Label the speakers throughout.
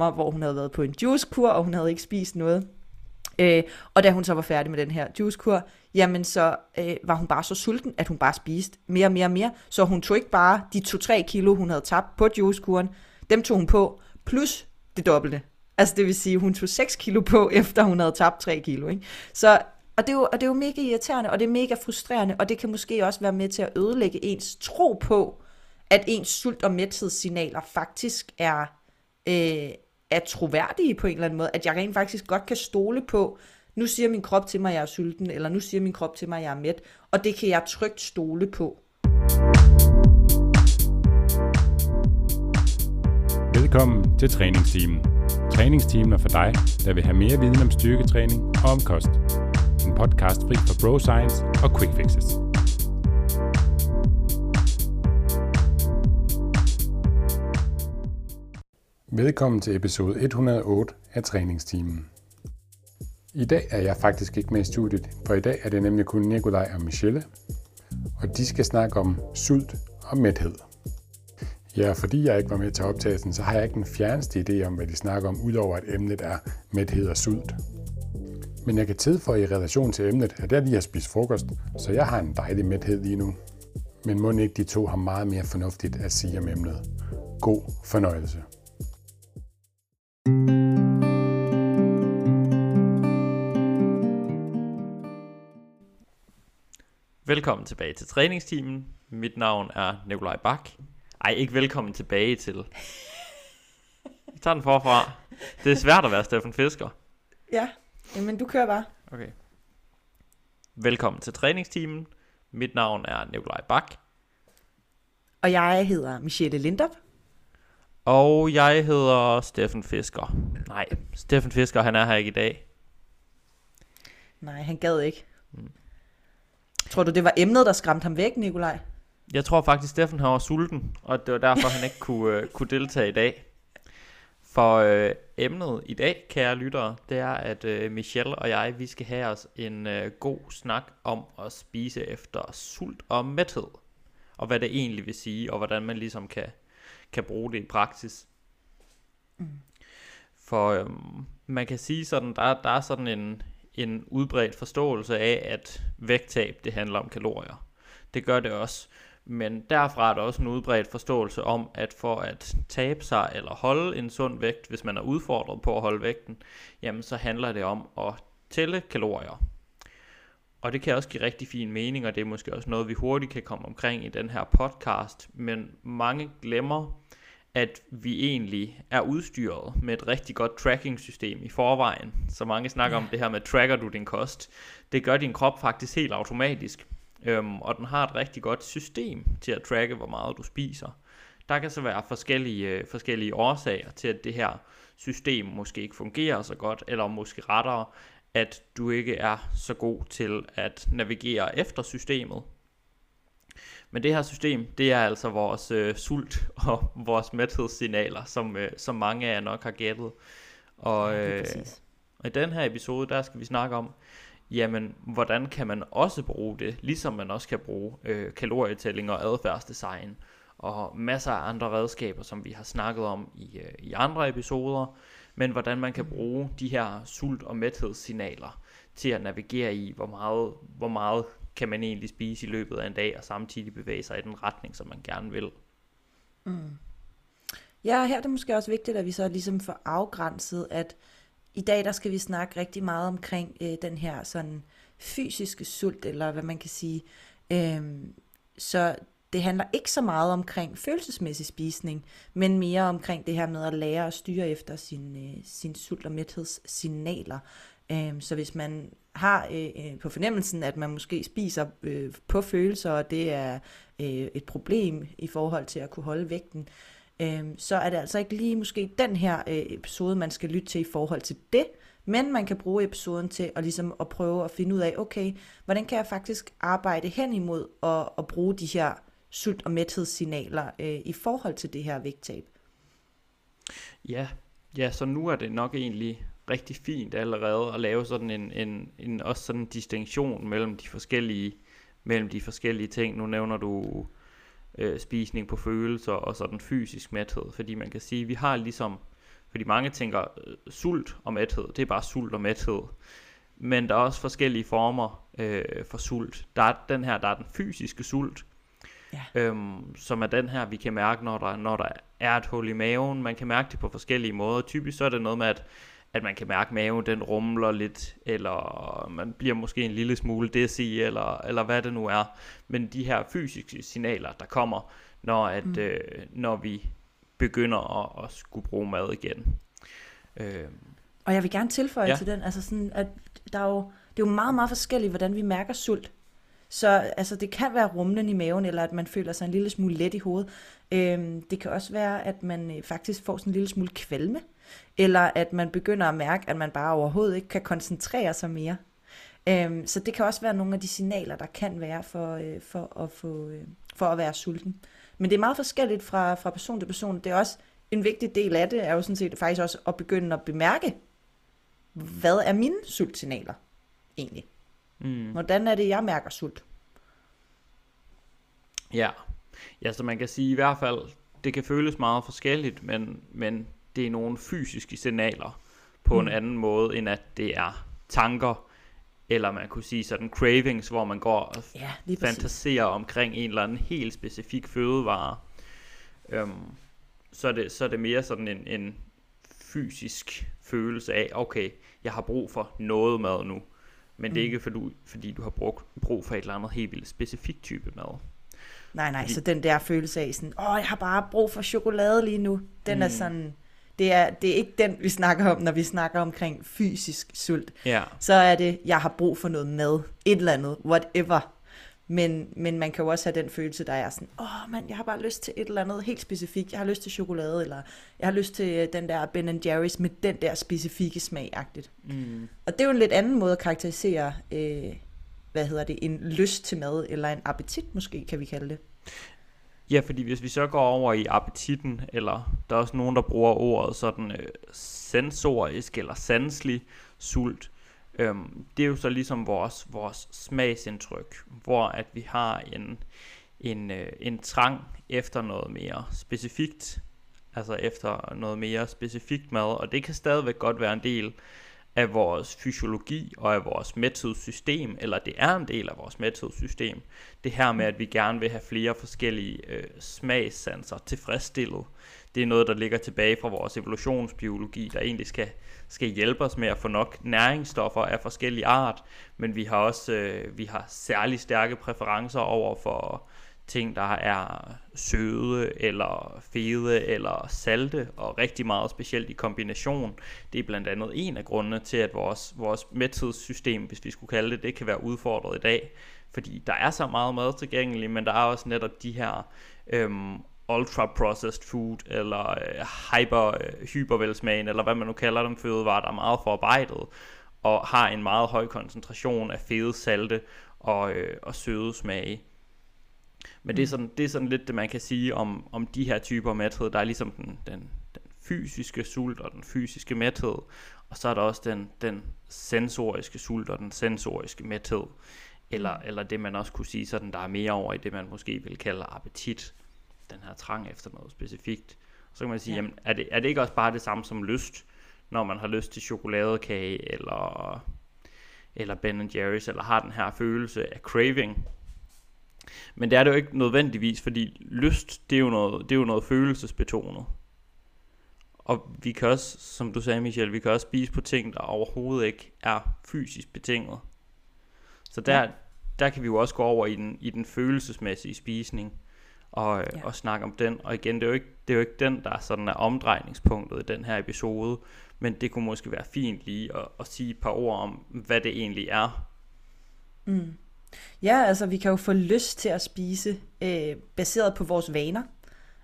Speaker 1: mig, hvor hun havde været på en juicekur, og hun havde ikke spist noget. Øh, og da hun så var færdig med den her juicekur, jamen så øh, var hun bare så sulten, at hun bare spiste mere og mere og mere. Så hun tog ikke bare de 2-3 kilo, hun havde tabt på juicekuren, dem tog hun på, plus det dobbelte. Altså det vil sige, hun tog 6 kilo på, efter hun havde tabt 3 kilo. Ikke? Så, og, det er jo, og det er jo mega irriterende, og det er mega frustrerende, og det kan måske også være med til at ødelægge ens tro på, at ens sult- og mæthedssignaler faktisk er, øh, er troværdige på en eller anden måde. At jeg rent faktisk godt kan stole på, nu siger min krop til mig, at jeg er sulten, eller nu siger min krop til mig, at jeg er mæt, og det kan jeg trygt stole på.
Speaker 2: Velkommen til træningsteamen. Træningsteamen er for dig, der vil have mere viden om styrketræning og om kost. En podcast fri for bro science og quick fixes. Velkommen til episode 108 af Træningstimen. I dag er jeg faktisk ikke med i studiet, for i dag er det nemlig kun Nikolaj og Michelle, og de skal snakke om sult og mæthed. Ja, fordi jeg ikke var med til optagelsen, så har jeg ikke den fjerneste idé om, hvad de snakker om, udover at emnet er mæthed og sult. Men jeg kan tilføje i relation til emnet, at jeg lige har spist frokost, så jeg har en dejlig mæthed lige nu. Men må ikke de to har meget mere fornuftigt at sige om emnet. God fornøjelse.
Speaker 3: Velkommen tilbage til træningsteamen. Mit navn er Nikolaj Bak. Ej, ikke velkommen tilbage til. Vi tager den forfra. Det er svært at være Steffen Fisker.
Speaker 1: Ja, men du kører bare.
Speaker 3: Okay. Velkommen til træningsteamen. Mit navn er Nikolaj Bak.
Speaker 1: Og jeg hedder Michelle Lindop.
Speaker 3: Og jeg hedder Steffen Fisker. Nej, Steffen Fisker, han er her ikke i dag.
Speaker 1: Nej, han gad ikke. Mm. Tror du, det var emnet, der skræmte ham væk, Nikolaj?
Speaker 3: Jeg tror faktisk, Steffen har var sulten, og det var derfor, han ikke kunne, uh, kunne deltage i dag. For uh, emnet i dag, kære lyttere, det er, at uh, Michelle og jeg, vi skal have os en uh, god snak om at spise efter sult og mæthed. Og hvad det egentlig vil sige, og hvordan man ligesom kan, kan bruge det i praksis. Mm. For øhm, man kan sige sådan, der, der er sådan en, en udbredt forståelse af, at vægttab, det handler om kalorier. Det gør det også. Men derfra er der også en udbredt forståelse om, at for at tabe sig eller holde en sund vægt, hvis man er udfordret på at holde vægten, jamen så handler det om at tælle kalorier. Og det kan også give rigtig fin mening, og det er måske også noget, vi hurtigt kan komme omkring i den her podcast. Men mange glemmer, at vi egentlig er udstyret med et rigtig godt tracking-system i forvejen. Så mange snakker ja. om det her med, tracker du din kost. Det gør din krop faktisk helt automatisk. Øhm, og den har et rigtig godt system til at tracke, hvor meget du spiser. Der kan så være forskellige, øh, forskellige årsager til, at det her system måske ikke fungerer så godt, eller måske rettere, at du ikke er så god til at navigere efter systemet. Men det her system, det er altså vores øh, sult og vores mæthedssignaler, som, øh, som mange af jer nok har gættet. Og, øh, og i den her episode, der skal vi snakke om, jamen hvordan kan man også bruge det, ligesom man også kan bruge øh, kalorietælling og adfærdsdesign og masser af andre redskaber, som vi har snakket om i, øh, i andre episoder, men hvordan man kan bruge de her sult- og mæthedssignaler til at navigere i, hvor meget, hvor meget kan man egentlig spise i løbet af en dag, og samtidig bevæge sig i den retning, som man gerne vil.
Speaker 1: Mm. Ja, her er det måske også vigtigt, at vi så ligesom får afgrænset, at i dag der skal vi snakke rigtig meget omkring øh, den her sådan fysiske sult, eller hvad man kan sige. Øh, så det handler ikke så meget omkring følelsesmæssig spisning, men mere omkring det her med at lære at styre efter sin, øh, sin sult- og mæthedssignaler. Øhm, så hvis man har øh, øh på fornemmelsen, at man måske spiser øh, på følelser, og det er øh, et problem i forhold til at kunne holde vægten, øh, så er det altså ikke lige måske den her øh, episode, man skal lytte til i forhold til det, men man kan bruge episoden til at, ligesom at prøve at finde ud af, okay, hvordan kan jeg faktisk arbejde hen imod at, at bruge de her sult- og mæthedssignaler øh, i forhold til det her vægttab?
Speaker 3: Ja, ja, så nu er det nok egentlig rigtig fint allerede at lave sådan en, en, en også sådan en distinktion mellem de forskellige mellem de forskellige ting. Nu nævner du øh, spisning på følelser og sådan fysisk mæthed, fordi man kan sige, at vi har ligesom Fordi mange tænker, øh, sult og mæthed, det er bare sult og mæthed. Men der er også forskellige former øh, for sult. Der er den her, der er den fysiske sult, ja. øhm, som er den her, vi kan mærke, når der, når der er et hul i maven. Man kan mærke det på forskellige måder. Typisk så er det noget med, at, at man kan mærke, at maven den rumler lidt, eller man bliver måske en lille smule dizzy, eller, eller hvad det nu er. Men de her fysiske signaler, der kommer, når, at, mm. øh, når vi begynder at, at skulle bruge mad igen.
Speaker 1: Øh. Og jeg vil gerne tilføje ja. til den, altså sådan, at der er jo, det er jo meget, meget forskelligt, hvordan vi mærker sult. Så altså, det kan være rumlen i maven, eller at man føler sig en lille smule let i hovedet. Øhm, det kan også være, at man øh, faktisk får sådan en lille smule kvalme, eller at man begynder at mærke, at man bare overhovedet ikke kan koncentrere sig mere. Øhm, så det kan også være nogle af de signaler, der kan være for, øh, for, at, få, øh, for at være sulten. Men det er meget forskelligt fra, fra person til person. Det er også en vigtig del af det, er jo sådan set faktisk også at begynde at bemærke, hvad er mine sultsignaler egentlig? Mm. Hvordan er det, jeg mærker sult?
Speaker 3: Ja. ja, så man kan sige i hvert fald, det kan føles meget forskelligt, men, men det er nogle fysiske signaler på mm. en anden måde, end at det er tanker, eller man kunne sige sådan cravings, hvor man går og ja, fantaserer omkring en eller anden helt specifik fødevare. Øhm, så, er det, så er det mere sådan en, en fysisk følelse af, okay, jeg har brug for noget mad nu. Men mm. det er mm. ikke fordi du, fordi du har brug, brug for et eller andet helt vildt specifikt type mad.
Speaker 1: Nej, nej, fordi... så den der følelse af sådan, åh, jeg har bare brug for chokolade lige nu, den mm. er sådan, det er, det er ikke den, vi snakker om, når vi snakker omkring fysisk sult.
Speaker 3: Ja.
Speaker 1: Så er det, jeg har brug for noget mad, et eller andet, whatever. Men, men man kan jo også have den følelse, der er sådan, åh oh, mand, jeg har bare lyst til et eller andet helt specifikt. Jeg har lyst til chokolade, eller jeg har lyst til den der Ben Jerry's med den der specifikke smag-agtigt. Mm. Og det er jo en lidt anden måde at karakterisere, øh, hvad hedder det, en lyst til mad, eller en appetit måske, kan vi kalde det.
Speaker 3: Ja, fordi hvis vi så går over i appetitten, eller der er også nogen, der bruger ordet sådan øh, sensorisk eller sanselig sult, øhm, det er jo så ligesom vores, vores smagsindtryk, hvor at vi har en, en, øh, en trang efter noget mere specifikt, altså efter noget mere specifikt mad, og det kan stadigvæk godt være en del af vores fysiologi og af vores mæthedssystem, eller det er en del af vores mæthedssystem. Det her med, at vi gerne vil have flere forskellige øh, smagssanser tilfredsstillet, det er noget, der ligger tilbage fra vores evolutionsbiologi, der egentlig skal, skal hjælpe os med at få nok næringsstoffer af forskellige art, men vi har også øh, vi har særlig stærke præferencer over for ting, der er søde eller fede eller salte, og rigtig meget specielt i kombination. Det er blandt andet en af grundene til, at vores, vores mæthedssystem, hvis vi skulle kalde det, det kan være udfordret i dag. Fordi der er så meget mad tilgængelig, men der er også netop de her øhm, ultra-processed food, eller øh, hyper, øh, hypervelsmagen, eller hvad man nu kalder dem, fødevarer, der er meget forarbejdet, og har en meget høj koncentration af fede, salte og, øh, og søde smage. Men det, er mm. sådan, det er sådan lidt det, man kan sige om, om de her typer mæthed. Der er ligesom den, den, den fysiske sult og den fysiske mæthed, og så er der også den, den sensoriske sult og den sensoriske mæthed. Eller, mm. eller det man også kunne sige, sådan der er mere over i det, man måske vil kalde appetit. Den her trang efter noget specifikt. Så kan man sige, ja. jamen, er, det, er det ikke også bare det samme som lyst, når man har lyst til chokoladekage, eller, eller Ben Jerry's, eller har den her følelse af craving, men det er det jo ikke nødvendigvis, fordi lyst, det er jo noget, det er jo noget følelsesbetonet. Og vi kan også, som du sagde Michel, vi kan også spise på ting, der overhovedet ikke er fysisk betinget. Så der, ja. der kan vi jo også gå over i den, i den følelsesmæssige spisning og, ja. og snakke om den. Og igen, det er, jo ikke, det er jo ikke den, der sådan er omdrejningspunktet i den her episode, men det kunne måske være fint lige at, at sige et par ord om, hvad det egentlig er.
Speaker 1: Mm. Ja, altså vi kan jo få lyst til at spise øh, baseret på vores vaner.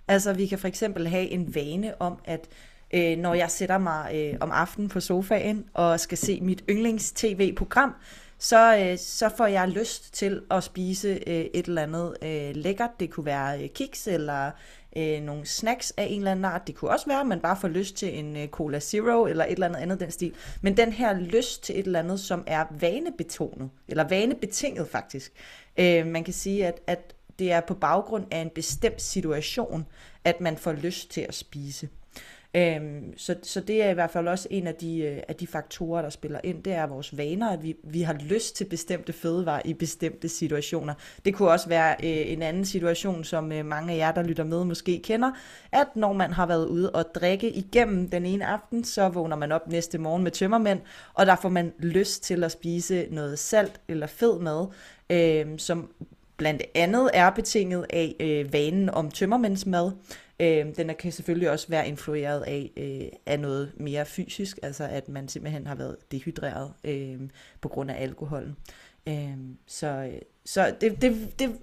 Speaker 1: Altså vi kan for eksempel have en vane om, at øh, når jeg sætter mig øh, om aftenen på sofaen og skal se mit yndlings-tv-program, så, øh, så får jeg lyst til at spise øh, et eller andet øh, lækkert. Det kunne være øh, kiks eller øh, nogle snacks af en eller anden art. Det kunne også være, at man bare får lyst til en øh, Cola Zero eller et eller andet andet den stil. Men den her lyst til et eller andet, som er vanebetonet, eller vanebetinget faktisk. Øh, man kan sige, at, at det er på baggrund af en bestemt situation, at man får lyst til at spise. Øhm, så, så det er i hvert fald også en af de, øh, af de faktorer, der spiller ind. Det er vores vaner, at vi, vi har lyst til bestemte fødevarer i bestemte situationer. Det kunne også være øh, en anden situation, som øh, mange af jer, der lytter med, måske kender, at når man har været ude og drikke igennem den ene aften, så vågner man op næste morgen med tømmermænd, og der får man lyst til at spise noget salt eller fed mad, øh, som blandt andet er betinget af øh, vanen om tømmermændsmad. Øh, den kan selvfølgelig også være influeret af, øh, af noget mere fysisk, altså at man simpelthen har været dehydreret øh, på grund af alkoholen. Øh, så så det, det, det,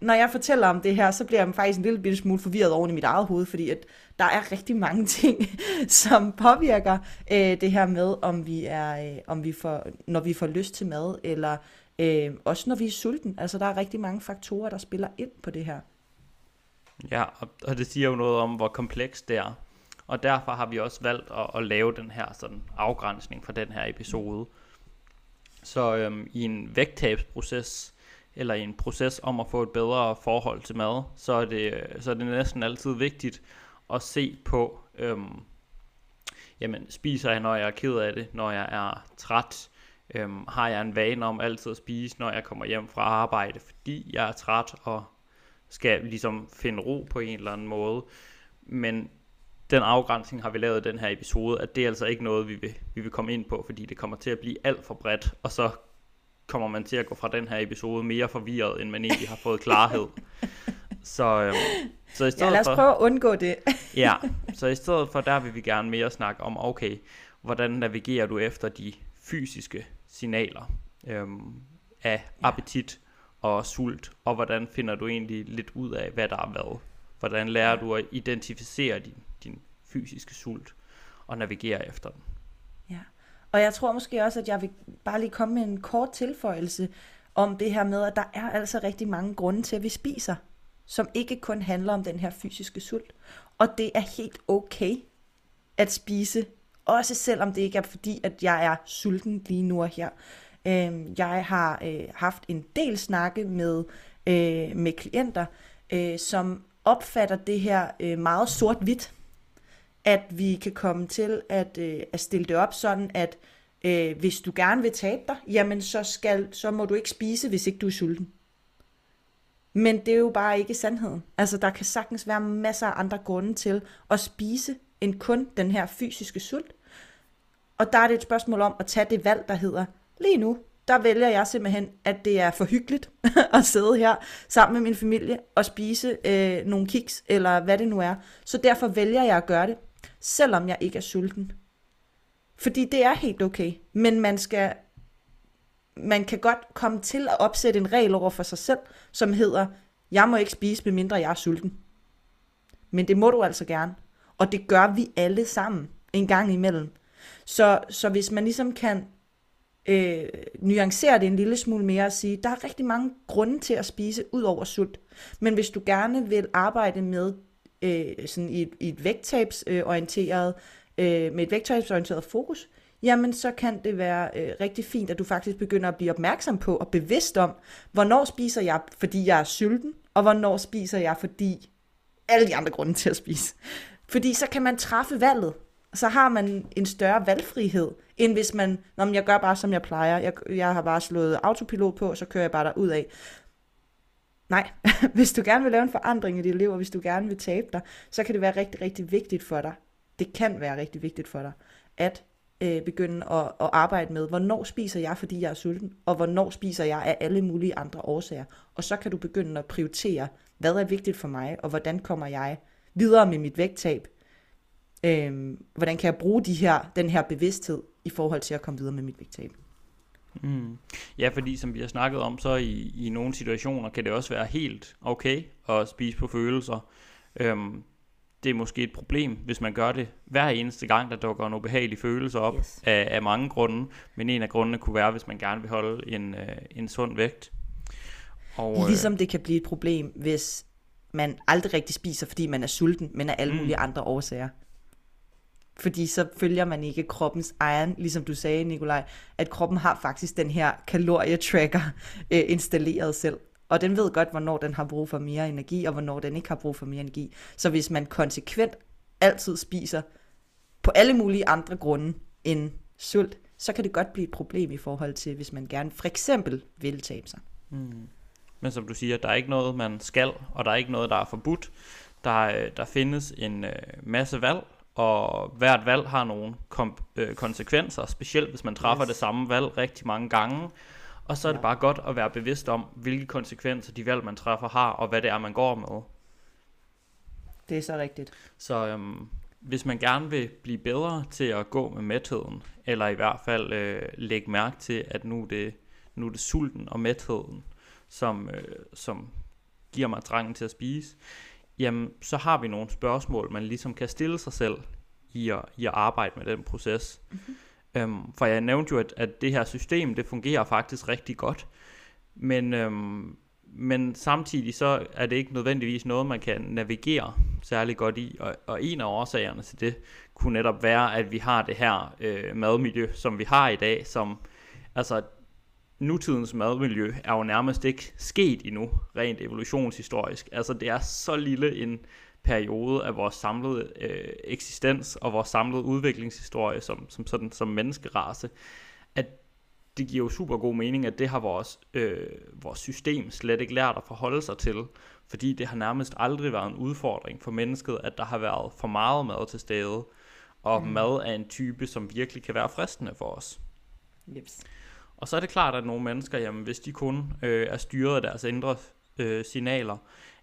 Speaker 1: når jeg fortæller om det her, så bliver jeg faktisk en lille bitte smule forvirret oven i mit eget hoved, fordi at der er rigtig mange ting, som påvirker øh, det her med, om vi er, øh, om vi får, når vi får lyst til mad, eller øh, også når vi er sulten. Altså der er rigtig mange faktorer, der spiller ind på det her.
Speaker 3: Ja, og, og det siger jo noget om, hvor komplekst det er. Og derfor har vi også valgt at, at lave den her sådan afgrænsning for den her episode. Så øhm, i en vægttabsproces, eller i en proces om at få et bedre forhold til mad, så er det, så er det næsten altid vigtigt at se på, øhm, jamen spiser jeg, når jeg er ked af det, når jeg er træt, øhm, har jeg en vane om altid at spise, når jeg kommer hjem fra arbejde, fordi jeg er træt og skal ligesom finde ro på en eller anden måde. Men den afgrænsning har vi lavet i den her episode, at det er altså ikke noget, vi vil, vi vil komme ind på, fordi det kommer til at blive alt for bredt, og så kommer man til at gå fra den her episode mere forvirret, end man egentlig har fået klarhed. Så, øhm, så i stedet
Speaker 1: ja, lad os
Speaker 3: for,
Speaker 1: prøve at undgå det.
Speaker 3: ja, så i stedet for, der vil vi gerne mere snakke om, okay, hvordan navigerer du efter de fysiske signaler øhm, af appetit, og sult, og hvordan finder du egentlig lidt ud af, hvad der er hvad? Hvordan lærer du at identificere din, din fysiske sult og navigere efter den?
Speaker 1: Ja, og jeg tror måske også, at jeg vil bare lige komme med en kort tilføjelse om det her med, at der er altså rigtig mange grunde til, at vi spiser, som ikke kun handler om den her fysiske sult. Og det er helt okay at spise, også selvom det ikke er fordi, at jeg er sulten lige nu og her. Øh, jeg har øh, haft en del snakke med, øh, med klienter, øh, som opfatter det her øh, meget sort-hvidt. At vi kan komme til at, øh, at stille det op sådan, at øh, hvis du gerne vil tabe dig, jamen så, skal, så må du ikke spise, hvis ikke du er sulten. Men det er jo bare ikke sandheden. Altså der kan sagtens være masser af andre grunde til at spise, end kun den her fysiske sult. Og der er det et spørgsmål om at tage det valg, der hedder, Lige nu, der vælger jeg simpelthen, at det er for hyggeligt at sidde her sammen med min familie og spise øh, nogle kiks, eller hvad det nu er. Så derfor vælger jeg at gøre det, selvom jeg ikke er sulten. Fordi det er helt okay, men man skal man kan godt komme til at opsætte en regel over for sig selv, som hedder, jeg må ikke spise, medmindre jeg er sulten. Men det må du altså gerne. Og det gør vi alle sammen en gang imellem. Så, så hvis man ligesom kan øh, nuancere det en lille smule mere og sige, der er rigtig mange grunde til at spise ud over sult. Men hvis du gerne vil arbejde med øh, sådan i, et, i et vægttabsorienteret, øh, med et vægttabsorienteret fokus, jamen så kan det være øh, rigtig fint, at du faktisk begynder at blive opmærksom på og bevidst om, hvornår spiser jeg, fordi jeg er sulten, og hvornår spiser jeg, fordi alle de andre grunde til at spise. Fordi så kan man træffe valget så har man en større valgfrihed, end hvis man, når jeg gør bare som jeg plejer, jeg, jeg har bare slået autopilot på, og så kører jeg bare ud af. Nej, hvis du gerne vil lave en forandring i dit liv, og hvis du gerne vil tabe dig, så kan det være rigtig, rigtig vigtigt for dig. Det kan være rigtig vigtigt for dig, at øh, begynde at, at arbejde med, hvornår spiser jeg, fordi jeg er sulten, og hvornår spiser jeg af alle mulige andre årsager. Og så kan du begynde at prioritere, hvad er vigtigt for mig, og hvordan kommer jeg videre med mit vægttab, øh, hvordan kan jeg bruge de her, den her bevidsthed i forhold til at komme videre med mit vægttab.
Speaker 3: Mm. Ja, fordi som vi har snakket om, så i, i nogle situationer kan det også være helt okay at spise på følelser. Øhm, det er måske et problem, hvis man gør det hver eneste gang, der dukker en ubehagelig følelse op yes. af, af mange grunde. Men en af grundene kunne være, hvis man gerne vil holde en, øh, en sund vægt.
Speaker 1: Og, øh, ligesom det kan blive et problem, hvis man aldrig rigtig spiser, fordi man er sulten, men af alle mm. mulige andre årsager. Fordi så følger man ikke kroppens egen, ligesom du sagde, Nikolaj, at kroppen har faktisk den her kalorietracker øh, installeret selv. Og den ved godt, hvornår den har brug for mere energi, og hvornår den ikke har brug for mere energi. Så hvis man konsekvent altid spiser på alle mulige andre grunde end sult, så kan det godt blive et problem i forhold til, hvis man gerne for eksempel vil tabe sig.
Speaker 3: Mm. Men som du siger, der er ikke noget, man skal, og der er ikke noget, der er forbudt. Der, øh, der findes en øh, masse valg, og hvert valg har nogle kom, øh, konsekvenser, specielt hvis man træffer yes. det samme valg rigtig mange gange. Og så er ja. det bare godt at være bevidst om, hvilke konsekvenser de valg, man træffer, har, og hvad det er, man går med.
Speaker 1: Det er så rigtigt.
Speaker 3: Så øhm, hvis man gerne vil blive bedre til at gå med mætheden, eller i hvert fald øh, lægge mærke til, at nu er det, nu er det sulten og mætheden, som, øh, som giver mig trangen til at spise, jamen så har vi nogle spørgsmål, man ligesom kan stille sig selv i at, i at arbejde med den proces. Mm-hmm. Øhm, for jeg nævnte jo, at, at det her system, det fungerer faktisk rigtig godt, men, øhm, men samtidig så er det ikke nødvendigvis noget, man kan navigere særlig godt i, og, og en af årsagerne til det kunne netop være, at vi har det her øh, madmiljø, som vi har i dag, som altså nutidens madmiljø er jo nærmest ikke sket endnu, rent evolutionshistorisk. Altså det er så lille en periode af vores samlede øh, eksistens og vores samlede udviklingshistorie som, som, sådan, som menneskerace, at det giver jo super god mening, at det har vores, øh, vores system slet ikke lært at forholde sig til, fordi det har nærmest aldrig været en udfordring for mennesket, at der har været for meget mad til stede, og mm. mad er en type, som virkelig kan være fristende for os.
Speaker 1: Yes.
Speaker 3: Og så er det klart, at nogle mennesker, jamen, hvis de kun øh, er styret af deres indre øh, signaler,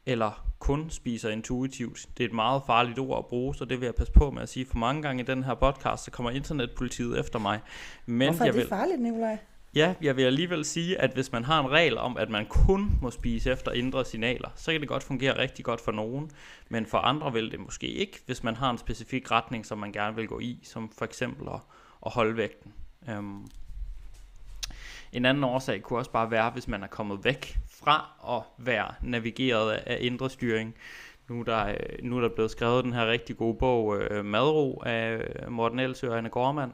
Speaker 3: eller kun spiser intuitivt. Det er et meget farligt ord at bruge, så det vil jeg passe på med at sige. For mange gange i den her podcast, så kommer internetpolitiet efter mig.
Speaker 1: Men Hvorfor er jeg det vil, farligt, Nikolaj?
Speaker 3: Ja, jeg vil alligevel sige, at hvis man har en regel om, at man kun må spise efter indre signaler, så kan det godt fungere rigtig godt for nogen, men for andre vil det måske ikke, hvis man har en specifik retning, som man gerne vil gå i, som for eksempel at, at holde vægten. Um, en anden årsag kunne også bare være, hvis man er kommet væk fra at være navigeret af, indre styring. Nu er, der, øh, nu er der blevet skrevet den her rigtig gode bog, øh, Madro, af Morten Elsø og Anne Gormand.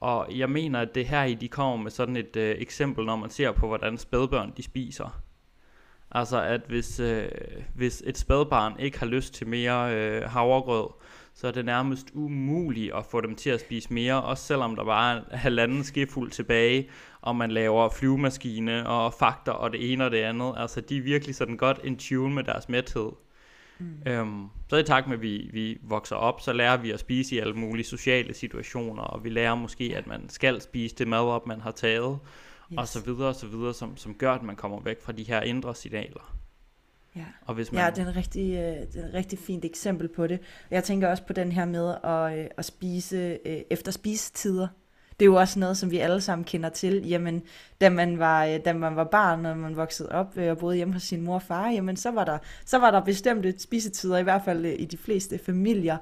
Speaker 3: Og jeg mener, at det her i de kommer med sådan et øh, eksempel, når man ser på, hvordan spædbørn de spiser. Altså at hvis, øh, hvis et spædbarn ikke har lyst til mere øh, havregrød, så er det nærmest umuligt at få dem til at spise mere, også selvom der bare er halvanden skefuld tilbage, og man laver flyvemaskine og fakter og det ene og det andet. Altså de er virkelig sådan godt in tune med deres mæthed. Mm. Øhm, så i takt med, at vi, vi vokser op, så lærer vi at spise i alle mulige sociale situationer, og vi lærer måske, at man skal spise det mad op, man har taget, yes. og så videre og så videre, som, som gør, at man kommer væk fra de her indre signaler.
Speaker 1: Ja, og hvis man... ja det, er en rigtig, øh, det er et rigtig fint eksempel på det. Jeg tænker også på den her med at, øh, at spise øh, efter spisetider det er jo også noget, som vi alle sammen kender til. Jamen, da man var, da man var barn, og man voksede op og boede hjemme hos sin mor og far, jamen, så var der, så var der bestemte spisetider, i hvert fald i de fleste familier,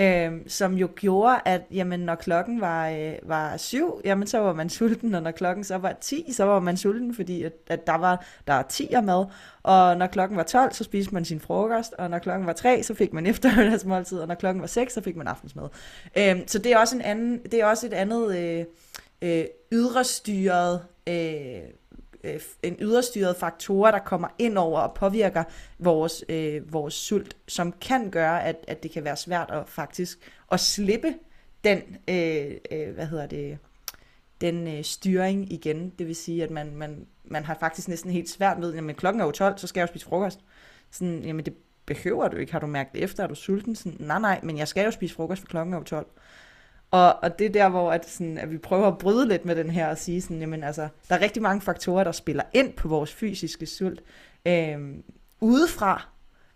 Speaker 1: øh, som jo gjorde, at jamen, når klokken var, øh, var syv, jamen, så var man sulten, og når klokken så var 10, så var man sulten, fordi at, at der var der er 10 mad, og når klokken var 12, så spiste man sin frokost, og når klokken var 3, så fik man eftermiddagsmåltid, og når klokken var 6, så fik man aftensmad. Øh, så det er også, en anden, det er også et andet øh, øh, ydrestyret øh, øh, en yderstyret faktorer, der kommer ind over og påvirker vores, øh, vores sult, som kan gøre, at, at det kan være svært at faktisk at slippe den, øh, øh, hvad hedder det, den øh, styring igen. Det vil sige, at man, man, man har faktisk næsten helt svært ved, jamen klokken er jo 12, så skal jeg jo spise frokost. Sådan, jamen det behøver du ikke. Har du mærket efter? Er du sulten? Sådan, nej, nej, men jeg skal jo spise frokost, for klokken er jo 12. Og, og det er der, hvor at, sådan, at vi prøver at bryde lidt med den her og sige, sådan, jamen, altså, der er rigtig mange faktorer, der spiller ind på vores fysiske sult øh, udefra,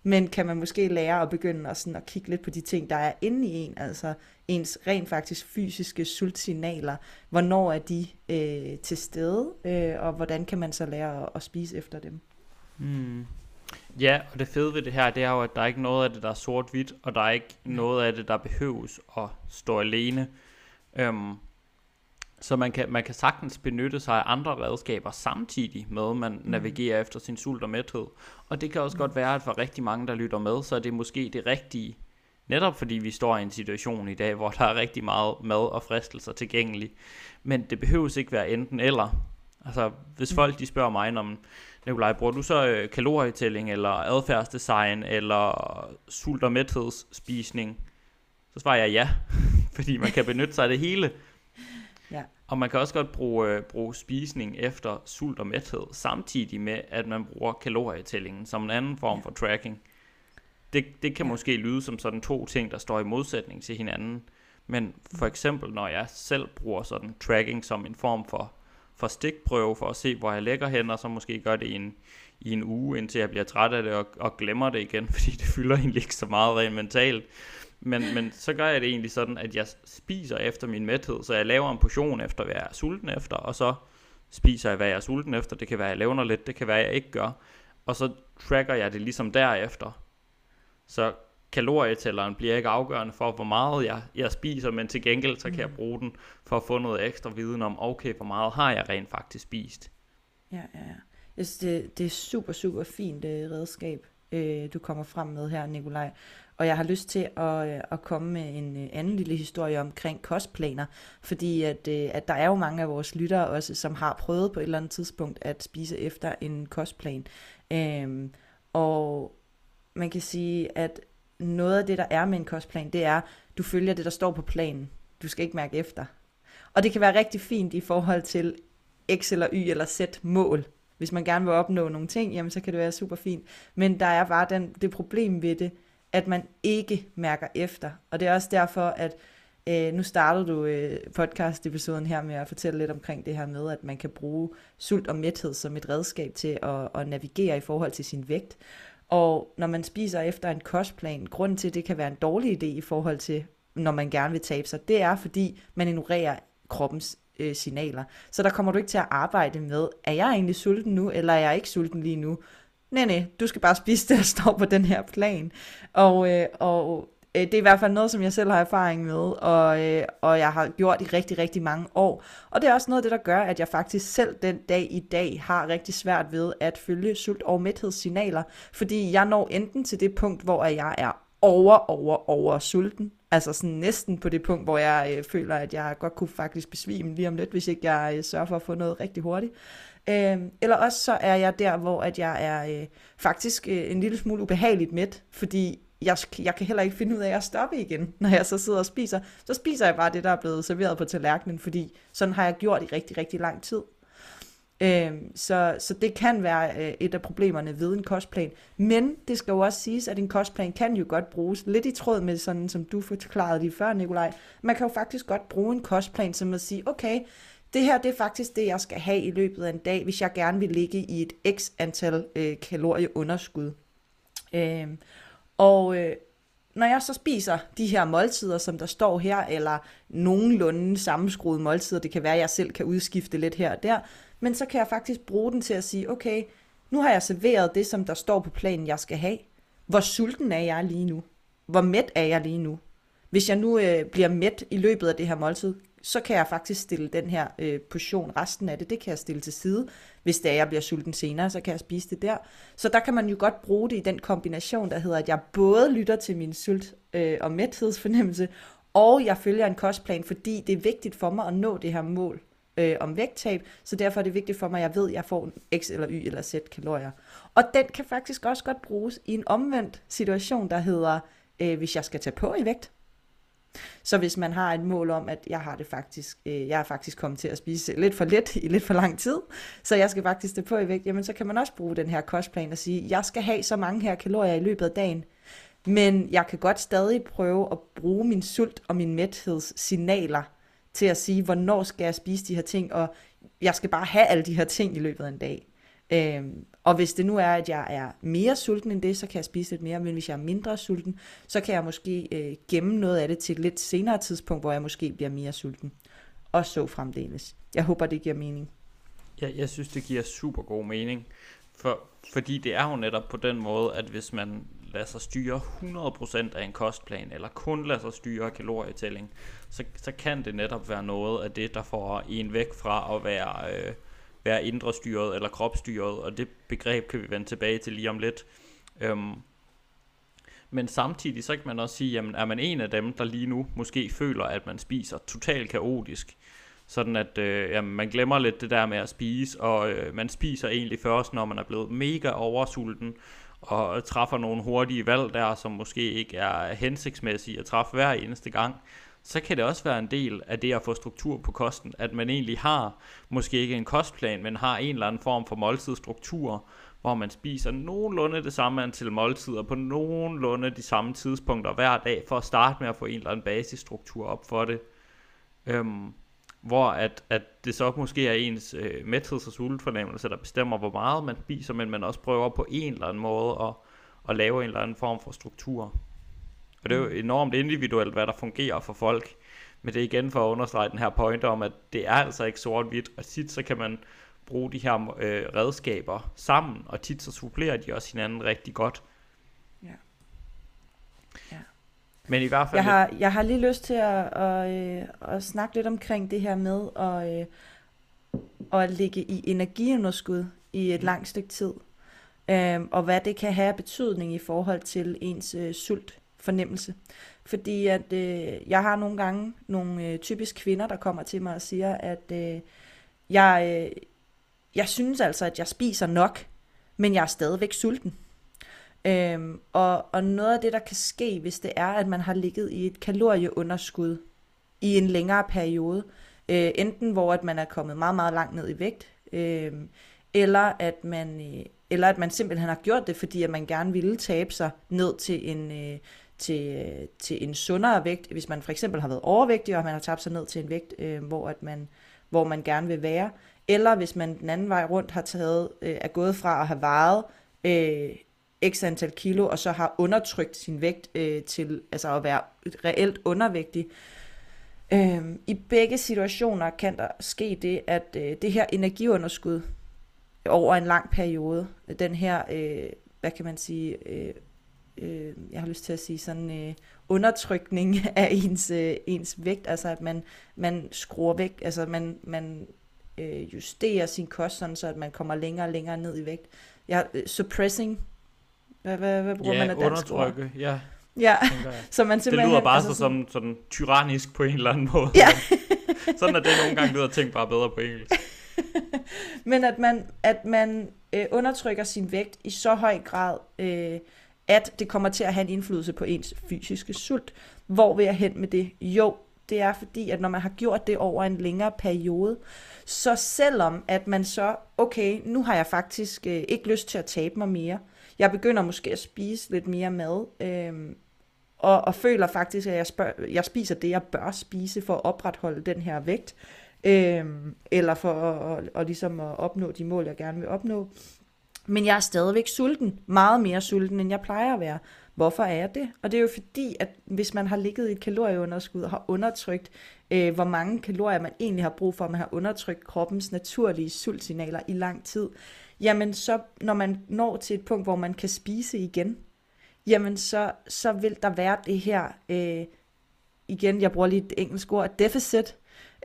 Speaker 1: men kan man måske lære at begynde at, sådan, at kigge lidt på de ting, der er inde i en, altså ens rent faktisk fysiske sultsignaler, hvornår er de øh, til stede, øh, og hvordan kan man så lære at, at spise efter dem.
Speaker 3: Mm. Ja, og det fede ved det her, det er jo, at der er ikke noget af det, der er sort-hvidt, og der er ikke noget af det, der behøves at stå alene. Øhm, så man kan, man kan sagtens benytte sig af andre redskaber samtidig med, at man mm. navigerer efter sin sult og mæthed. Og det kan også mm. godt være, at for rigtig mange, der lytter med, så er det måske det rigtige. Netop fordi vi står i en situation i dag, hvor der er rigtig meget mad og fristelser tilgængelig. Men det behøves ikke være enten eller. Altså, hvis mm. folk de spørger mig, om Nikolaj, bruger du så øh, kalorietælling, eller adfærdsdesign, eller sult- og mæthedsspisning? Så svarer jeg ja, fordi man kan benytte sig af det hele.
Speaker 1: Ja.
Speaker 3: Og man kan også godt bruge, øh, bruge spisning efter sult og mæthed, samtidig med, at man bruger kalorietællingen som en anden form for tracking. Det, det kan
Speaker 1: Ja.
Speaker 3: måske lyde som sådan to ting, der står i modsætning til hinanden. Men for eksempel, når jeg selv bruger sådan tracking som en form for, for stikprøve, for at se, hvor jeg lægger hen, og så måske gør det i en, i en uge, indtil jeg bliver træt af det og, og glemmer det igen, fordi det fylder egentlig ikke så meget rent mentalt. Men, men så gør jeg det egentlig sådan, at jeg spiser efter min mæthed, så jeg laver en portion efter, hvad jeg er sulten efter, og så spiser jeg, hvad jeg er sulten efter. Det kan være, at jeg levner lidt, det kan være, at jeg ikke gør. Og så tracker jeg det ligesom derefter. Så kalorietælleren bliver ikke afgørende for, hvor meget jeg, jeg spiser, men til gengæld så kan jeg bruge den for at få noget ekstra viden om, okay, hvor meget har jeg rent faktisk spist.
Speaker 1: Ja, ja, ja. Jeg synes, det, det er super, super fint øh, redskab, øh, du kommer frem med her, Nikolaj. Og jeg har lyst til at, øh, at komme med en øh, anden lille historie omkring kostplaner, fordi at, øh, at der er jo mange af vores lyttere også, som har prøvet på et eller andet tidspunkt at spise efter en kostplan. Øhm, og man kan sige, at noget af det, der er med en kostplan, det er, du følger det, der står på planen. Du skal ikke mærke efter. Og det kan være rigtig fint i forhold til X eller Y eller Z mål. Hvis man gerne vil opnå nogle ting, jamen så kan det være super fint. Men der er bare den, det problem ved det, at man ikke mærker efter. Og det er også derfor, at øh, nu startede du øh, podcast-episoden her med at fortælle lidt omkring det her med, at man kan bruge sult og mæthed som et redskab til at, at navigere i forhold til sin vægt. Og når man spiser efter en kostplan, grunden til, at det kan være en dårlig idé i forhold til, når man gerne vil tabe sig, det er, fordi man ignorerer kroppens øh, signaler. Så der kommer du ikke til at arbejde med, er jeg egentlig sulten nu, eller er jeg ikke sulten lige nu? Nej, nej, du skal bare spise det, der står på den her plan. Og, øh, og øh, det er i hvert fald noget, som jeg selv har erfaring med, og, øh, og jeg har gjort i rigtig, rigtig mange år. Og det er også noget af det, der gør, at jeg faktisk selv den dag i dag har rigtig svært ved at følge sult- og mæthedssignaler, fordi jeg når enten til det punkt, hvor jeg er over, over, over sulten, altså sådan næsten på det punkt, hvor jeg øh, føler, at jeg godt kunne faktisk besvime lige om lidt, hvis ikke jeg øh, sørger for at få noget rigtig hurtigt. Øh, eller også så er jeg der, hvor at jeg er øh, faktisk øh, en lille smule ubehageligt mæt, fordi jeg, jeg kan heller ikke finde ud af at stoppe igen, når jeg så sidder og spiser. Så spiser jeg bare det, der er blevet serveret på tallerkenen, fordi sådan har jeg gjort i rigtig, rigtig lang tid. Øh, så, så det kan være øh, et af problemerne ved en kostplan. Men det skal jo også siges, at en kostplan kan jo godt bruges lidt i tråd med sådan, som du forklarede lige før, Nikolaj. Man kan jo faktisk godt bruge en kostplan som at sige, okay, det her det er faktisk det, jeg skal have i løbet af en dag, hvis jeg gerne vil ligge i et x antal øh, kalorieunderskud. Øh, og øh, når jeg så spiser de her måltider, som der står her, eller nogenlunde sammenskruede måltider, det kan være, at jeg selv kan udskifte lidt her og der, men så kan jeg faktisk bruge den til at sige, okay, nu har jeg serveret det, som der står på planen, jeg skal have. Hvor sulten er jeg lige nu? Hvor mæt er jeg lige nu? Hvis jeg nu øh, bliver mæt i løbet af det her måltid, så kan jeg faktisk stille den her øh, portion, resten af det, det kan jeg stille til side. Hvis det er, jeg bliver sulten senere, så kan jeg spise det der. Så der kan man jo godt bruge det i den kombination, der hedder, at jeg både lytter til min sult- øh, og mæthedsfornemmelse, og jeg følger en kostplan, fordi det er vigtigt for mig at nå det her mål øh, om vægttab, så derfor er det vigtigt for mig, at jeg ved, at jeg får x eller y eller z kalorier. Og den kan faktisk også godt bruges i en omvendt situation, der hedder, øh, hvis jeg skal tage på i vægt. Så hvis man har et mål om, at jeg har det faktisk, øh, jeg er faktisk kommet til at spise lidt for lidt i lidt for lang tid, så jeg skal faktisk det på i vægt, jamen så kan man også bruge den her kostplan og sige, jeg skal have så mange her kalorier i løbet af dagen, men jeg kan godt stadig prøve at bruge min sult og min mæthedssignaler til at sige, hvornår skal jeg spise de her ting, og jeg skal bare have alle de her ting i løbet af en dag. Øhm, og hvis det nu er, at jeg er mere sulten end det, så kan jeg spise lidt mere, men hvis jeg er mindre sulten, så kan jeg måske øh, gemme noget af det til et lidt senere tidspunkt, hvor jeg måske bliver mere sulten. Og så fremdeles. Jeg håber, det giver mening.
Speaker 3: Jeg, jeg synes, det giver super god mening. For, fordi det er jo netop på den måde, at hvis man lader sig styre 100% af en kostplan, eller kun lader sig styre kalorietælling, så, så kan det netop være noget af det, der får en væk fra at være, øh, være indre styret eller kropsstyret, og det begreb kan vi vende tilbage til lige om lidt. Øhm, men samtidig så kan man også sige, jamen er man en af dem, der lige nu måske føler, at man spiser totalt kaotisk, sådan at øh, jamen, man glemmer lidt det der med at spise, og øh, man spiser egentlig først, når man er blevet mega oversulten, og træffer nogle hurtige valg der, som måske ikke er hensigtsmæssige at træffe hver eneste gang, så kan det også være en del af det at få struktur på kosten, at man egentlig har, måske ikke en kostplan, men har en eller anden form for måltidsstruktur, hvor man spiser nogenlunde det samme antal måltider på nogenlunde de samme tidspunkter hver dag, for at starte med at få en eller anden basisstruktur op for det. Øhm, hvor at, at det så måske er ens øh, mætheds- og sultfornemmelse, der bestemmer, hvor meget man spiser, men man også prøver på en eller anden måde at, at lave en eller anden form for struktur. Og det er jo mm. enormt individuelt, hvad der fungerer for folk. Men det er igen for at understrege den her pointe om, at det er altså ikke sort-hvidt, og tit så kan man bruge de her øh, redskaber sammen, og tit så supplerer de også hinanden rigtig godt. Ja.
Speaker 1: ja.
Speaker 3: Men i hvert fald...
Speaker 1: Jeg har, jeg har lige lyst til at, at, at, øh, at snakke lidt omkring det her med at, øh, at ligge i energiunderskud i et mm. langt stykke tid. Øhm, og hvad det kan have betydning i forhold til ens øh, sult fornemmelse. Fordi at øh, jeg har nogle gange nogle øh, typisk kvinder, der kommer til mig og siger, at øh, jeg, øh, jeg synes altså, at jeg spiser nok, men jeg er stadigvæk sulten. Øhm, og, og noget af det, der kan ske, hvis det er, at man har ligget i et kalorieunderskud i en længere periode, øh, enten hvor at man er kommet meget, meget langt ned i vægt, øh, eller, at man, øh, eller at man simpelthen har gjort det, fordi at man gerne ville tabe sig ned til en, øh, til, til en sundere vægt, hvis man for eksempel har været overvægtig, og man har tabt sig ned til en vægt, øh, hvor, at man, hvor man gerne vil være, eller hvis man den anden vej rundt har taget, øh, er gået fra at have vejet øh, x antal kilo, og så har undertrykt sin vægt øh, til altså at være reelt undervægtig. Øh, I begge situationer kan der ske det, at øh, det her energiunderskud over en lang periode, den her, øh, hvad kan man sige, øh, øh, jeg har lyst til at sige sådan øh, undertrykning af ens, øh, ens vægt, altså at man, man skruer væk, altså man, man øh, justerer sin kost sådan, så at man kommer længere og længere ned i vægt. Ja, øh, suppressing, hvad, hvad, hvad bruger
Speaker 3: ja,
Speaker 1: man af
Speaker 3: dansk undertrykke, ord? ja.
Speaker 1: Ja, så man
Speaker 3: simpelthen... Det lyder bare altså, så sådan, sådan tyrannisk på en eller anden måde.
Speaker 1: Ja.
Speaker 3: sådan at det nogle gange lyder ting bare bedre på engelsk.
Speaker 1: Men at man, at man øh, undertrykker sin vægt i så høj grad, øh, at det kommer til at have en indflydelse på ens fysiske sult. Hvor vil jeg hen med det? Jo, det er fordi, at når man har gjort det over en længere periode, så selvom at man så, okay, nu har jeg faktisk øh, ikke lyst til at tabe mig mere, jeg begynder måske at spise lidt mere mad, øh, og, og føler faktisk, at jeg, spørg, jeg spiser det, jeg bør spise for at opretholde den her vægt, øh, eller for at, at, at, ligesom at opnå de mål, jeg gerne vil opnå, men jeg er stadigvæk sulten. Meget mere sulten, end jeg plejer at være. Hvorfor er jeg det? Og det er jo fordi, at hvis man har ligget i et kalorieunderskud og har undertrykt, øh, hvor mange kalorier man egentlig har brug for, man har undertrykt kroppens naturlige sultsignaler i lang tid, jamen så når man når til et punkt, hvor man kan spise igen, jamen så, så vil der være det her, øh, igen, jeg bruger lige et engelsk ord, deficit,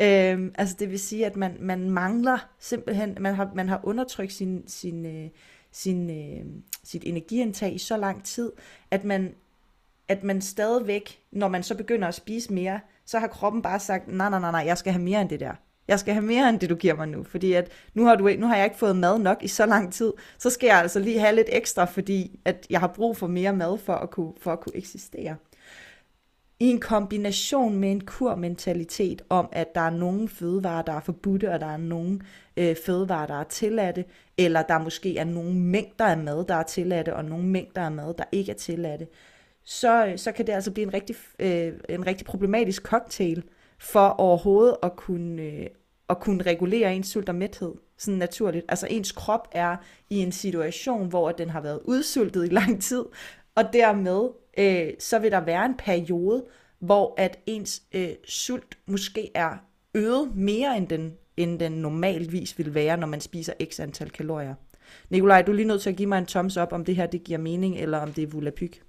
Speaker 1: Øh, altså det vil sige, at man, man mangler simpelthen, man har, man har undertrykt sin, sin, øh, sin, øh, sit energiindtag i så lang tid, at man, at man stadigvæk, når man så begynder at spise mere, så har kroppen bare sagt, nej, nej, nej, nej, jeg skal have mere end det der. Jeg skal have mere end det, du giver mig nu, fordi at nu har, du, nu har jeg ikke fået mad nok i så lang tid, så skal jeg altså lige have lidt ekstra, fordi at jeg har brug for mere mad for at kunne, for at kunne eksistere i en kombination med en kurmentalitet om, at der er nogle fødevarer, der er forbudte, og der er nogle øh, fødevarer, der er tilladte, eller der måske er nogle mængder af mad, der er tilladte, og nogle mængder af mad, der ikke er tilladte, så, øh, så kan det altså blive en rigtig, øh, en rigtig problematisk cocktail for overhovedet at kunne, øh, at kunne regulere ens sult og mæthed sådan naturligt. Altså ens krop er i en situation, hvor den har været udsultet i lang tid, og dermed øh, så vil der være en periode, hvor at ens øh, sult måske er øget mere end den, end den normalvis vil være, når man spiser x antal kalorier. Nikolaj, du er lige nødt til at give mig en thumbs up, om det her det giver mening, eller om det er volapyk.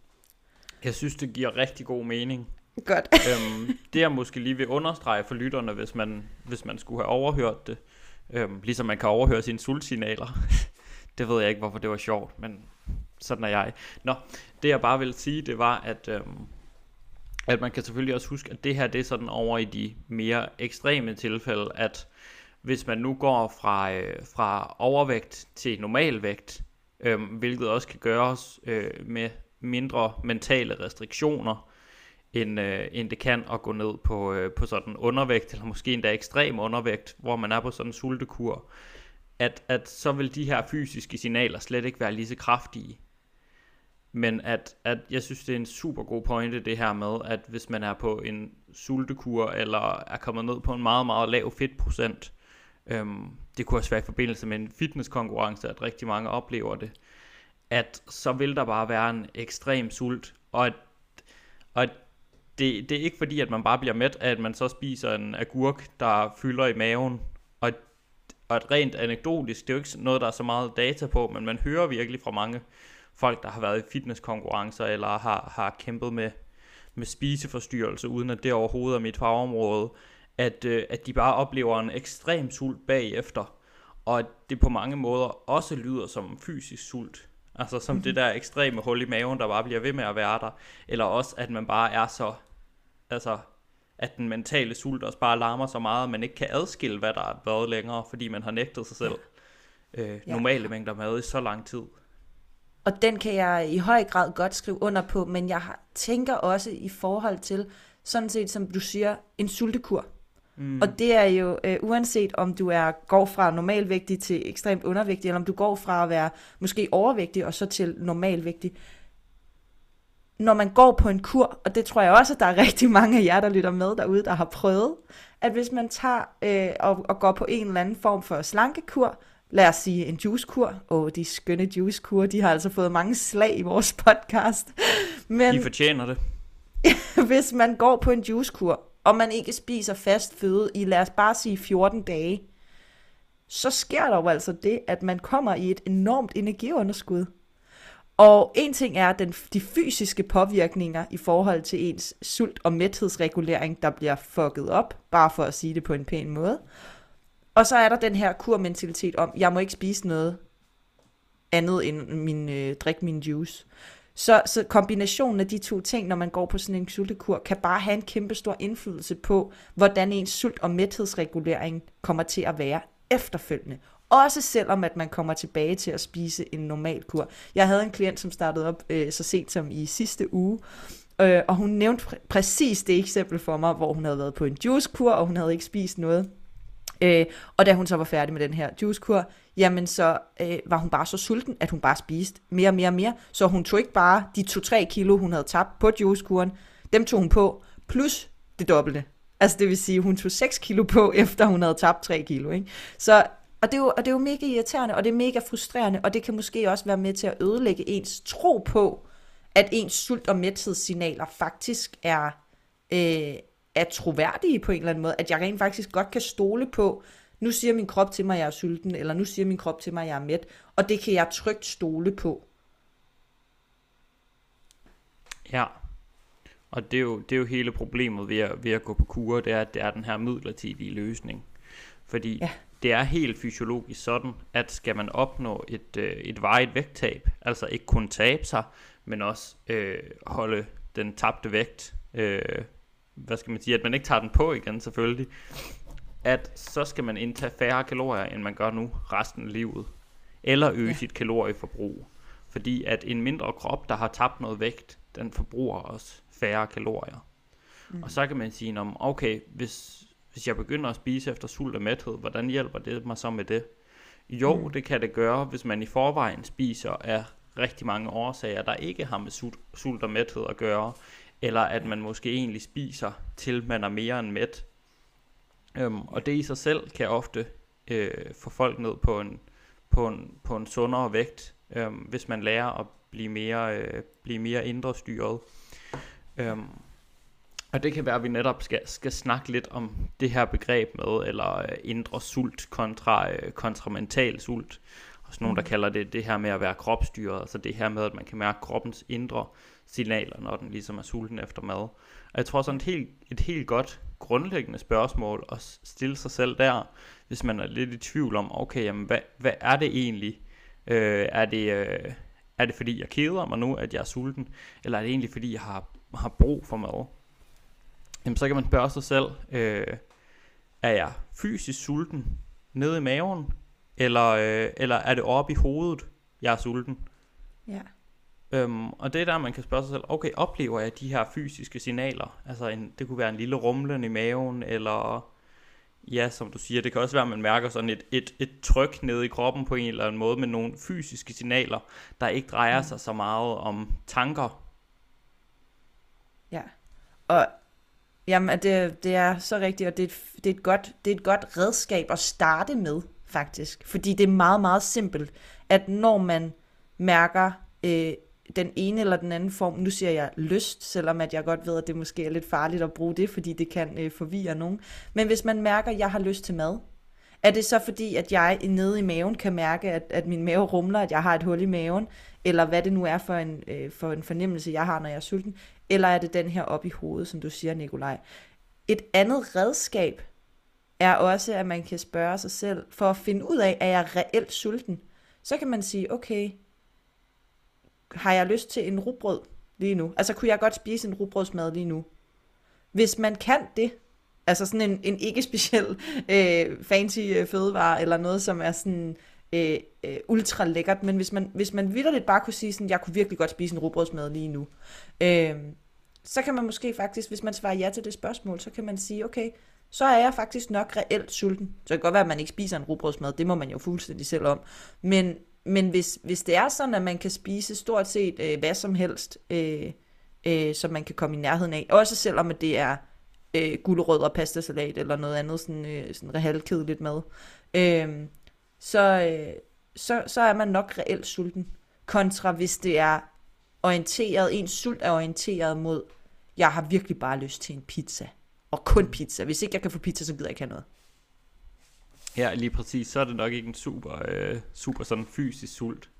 Speaker 3: Jeg synes, det giver rigtig god mening.
Speaker 1: Godt.
Speaker 3: øhm, det jeg måske lige vil understrege for lytterne, hvis man, hvis man skulle have overhørt det, øhm, ligesom man kan overhøre sine sultsignaler. det ved jeg ikke, hvorfor det var sjovt, men sådan er jeg. Nå, det jeg bare vil sige, det var, at, øhm, at man kan selvfølgelig også huske, at det her, det er sådan over i de mere ekstreme tilfælde, at hvis man nu går fra, øh, fra overvægt til normalvægt, øh, hvilket også kan gøres øh, med mindre mentale restriktioner, end, øh, end det kan at gå ned på, øh, på sådan undervægt, eller måske endda ekstrem undervægt, hvor man er på sådan en sultekur, at, at så vil de her fysiske signaler slet ikke være lige så kraftige. Men at, at jeg synes, det er en super god pointe det her med, at hvis man er på en sultekur, eller er kommet ned på en meget, meget lav fedtprocent, øhm, det kunne også være i forbindelse med en fitnesskonkurrence, at rigtig mange oplever det, at så vil der bare være en ekstrem sult, og at, og at det, det er ikke fordi, at man bare bliver mæt at man så spiser en agurk, der fylder i maven, og, og at rent anekdotisk, det er jo ikke noget, der er så meget data på, men man hører virkelig fra mange folk, der har været i fitnesskonkurrencer, eller har, har kæmpet med, med spiseforstyrrelse, uden at det overhovedet er mit fagområde, at, øh, at de bare oplever en ekstrem sult bagefter, og at det på mange måder også lyder som fysisk sult. Altså som mm-hmm. det der ekstreme hul i maven, der bare bliver ved med at være der. Eller også, at man bare er så... Altså, at den mentale sult også bare larmer så meget, at man ikke kan adskille, hvad der er været længere, fordi man har nægtet sig selv øh, normale ja. mængder mad i så lang tid.
Speaker 1: Og den kan jeg i høj grad godt skrive under på, men jeg tænker også i forhold til, sådan set som du siger, en sultekur. Mm. Og det er jo øh, uanset om du er går fra normalvægtig til ekstremt undervægtig, eller om du går fra at være måske overvægtig og så til normalvægtig. Når man går på en kur, og det tror jeg også, at der er rigtig mange af jer, der lytter med derude, der har prøvet, at hvis man tager øh, og, og går på en eller anden form for slankekur, lad os sige en juicekur. Åh, oh, de skønne juicekur, de har altså fået mange slag i vores podcast.
Speaker 3: Men, de fortjener det.
Speaker 1: hvis man går på en juicekur, og man ikke spiser fast føde i, lad os bare sige 14 dage, så sker der jo altså det, at man kommer i et enormt energiunderskud. Og en ting er den, de fysiske påvirkninger i forhold til ens sult- og mæthedsregulering, der bliver fucket op, bare for at sige det på en pæn måde. Og så er der den her kurmentalitet om, jeg må ikke spise noget andet end min, øh, drik min juice. Så, så kombinationen af de to ting, når man går på sådan en sultekur, kan bare have en kæmpe stor indflydelse på, hvordan ens sult- og mæthedsregulering kommer til at være efterfølgende. Også selvom at man kommer tilbage til at spise en normal kur. Jeg havde en klient, som startede op øh, så sent som i sidste uge, øh, og hun nævnte pr- præcis det eksempel for mig, hvor hun havde været på en juicekur, og hun havde ikke spist noget. Øh, og da hun så var færdig med den her juicekur, jamen så øh, var hun bare så sulten, at hun bare spiste mere og mere og mere. Så hun tog ikke bare de 2-3 kilo, hun havde tabt på juicekuren, dem tog hun på, plus det dobbelte. Altså det vil sige, hun tog 6 kilo på, efter hun havde tabt 3 kilo. Ikke? Så, og, det er jo, og det er jo mega irriterende, og det er mega frustrerende, og det kan måske også være med til at ødelægge ens tro på, at ens sult- og mæthedssignaler faktisk er, øh, er troværdige på en eller anden måde, at jeg rent faktisk godt kan stole på, nu siger min krop til mig, at jeg er sulten, eller nu siger min krop til mig, at jeg er mæt, og det kan jeg trygt stole på.
Speaker 3: Ja, og det er jo, det er jo hele problemet ved at, ved at gå på kur, det er, at det er den her midlertidige løsning. Fordi ja. det er helt fysiologisk sådan, at skal man opnå et, øh, et varigt vægttab, altså ikke kun tabe sig, men også øh, holde den tabte vægt øh, hvad skal man sige, at man ikke tager den på igen selvfølgelig, at så skal man indtage færre kalorier, end man gør nu resten af livet. Eller øge ja. sit kalorieforbrug. Fordi at en mindre krop, der har tabt noget vægt, den forbruger også færre kalorier. Mm. Og så kan man sige, okay, hvis, hvis jeg begynder at spise efter sult og mæthed, hvordan hjælper det mig så med det? Jo, mm. det kan det gøre, hvis man i forvejen spiser af rigtig mange årsager, der ikke har med sult og mæthed at gøre, eller at man måske egentlig spiser til man er mere end mæt. Øhm, og det i sig selv kan ofte øh, få folk ned på en, på en, på en sundere vægt, øh, hvis man lærer at blive mere, øh, blive mere indre styret. Øhm, og det kan være, at vi netop skal, skal snakke lidt om det her begreb med, eller øh, indre sult kontra, øh, kontra mental sult. Og sådan nogen, der mm. kalder det det her med at være kropsstyret, altså det her med, at man kan mærke kroppens indre signaler, når den ligesom er sulten efter mad. Og jeg tror sådan et helt, et helt godt grundlæggende spørgsmål at stille sig selv der, hvis man er lidt i tvivl om, okay, jamen, hvad, hvad er det egentlig? Øh, er, det, øh, er det fordi, jeg keder mig nu, at jeg er sulten? Eller er det egentlig fordi, jeg har, har brug for mad? Jamen, så kan man spørge sig selv, øh, er jeg fysisk sulten nede i maven? Eller, øh, eller er det oppe i hovedet, jeg er sulten?
Speaker 1: Ja.
Speaker 3: Øhm, og det er der, man kan spørge sig selv, okay, oplever jeg de her fysiske signaler? Altså, en, det kunne være en lille rumlen i maven, eller ja, som du siger, det kan også være, at man mærker sådan et, et, et tryk nede i kroppen på en eller anden måde, med nogle fysiske signaler, der ikke drejer sig så meget om tanker.
Speaker 1: Ja, og jamen, det, det er så rigtigt, og det er, et, det, er et godt, det er et godt redskab at starte med, faktisk. Fordi det er meget, meget simpelt, at når man mærker øh, den ene eller den anden form, nu siger jeg lyst, selvom at jeg godt ved, at det måske er lidt farligt at bruge det, fordi det kan øh, forvirre nogen. Men hvis man mærker, at jeg har lyst til mad, er det så fordi, at jeg nede i maven kan mærke, at, at min mave rumler, at jeg har et hul i maven, eller hvad det nu er for en, øh, for en fornemmelse, jeg har, når jeg er sulten, eller er det den her op i hovedet, som du siger, Nikolaj. Et andet redskab er også, at man kan spørge sig selv, for at finde ud af, er jeg reelt sulten, så kan man sige, okay, har jeg lyst til en rugbrød lige nu? Altså, kunne jeg godt spise en rugbrødsmad lige nu? Hvis man kan det, altså sådan en, en ikke speciel øh, fancy øh, fødevare, eller noget, som er sådan øh, øh, ultra lækkert, men hvis man, hvis man vidderligt bare kunne sige sådan, jeg kunne virkelig godt spise en rugbrødsmad lige nu, øh, så kan man måske faktisk, hvis man svarer ja til det spørgsmål, så kan man sige, okay, så er jeg faktisk nok reelt sulten. Så det kan godt være, at man ikke spiser en rugbrødsmad, det må man jo fuldstændig selv om. Men, men hvis, hvis det er sådan, at man kan spise stort set øh, hvad som helst, øh, øh, som man kan komme i nærheden af, også selvom at det er øh, gulerødder, pastasalat eller noget andet sådan, øh, sådan halvkedeligt mad, øh, så, øh, så, så er man nok reelt sulten. Kontra hvis det er orienteret, ens sult er orienteret mod, jeg har virkelig bare lyst til en pizza. Og kun pizza. Hvis ikke jeg kan få pizza, så gider jeg ikke have noget.
Speaker 3: Ja, lige præcis. Så er det nok ikke en super, øh, super sådan fysisk sult.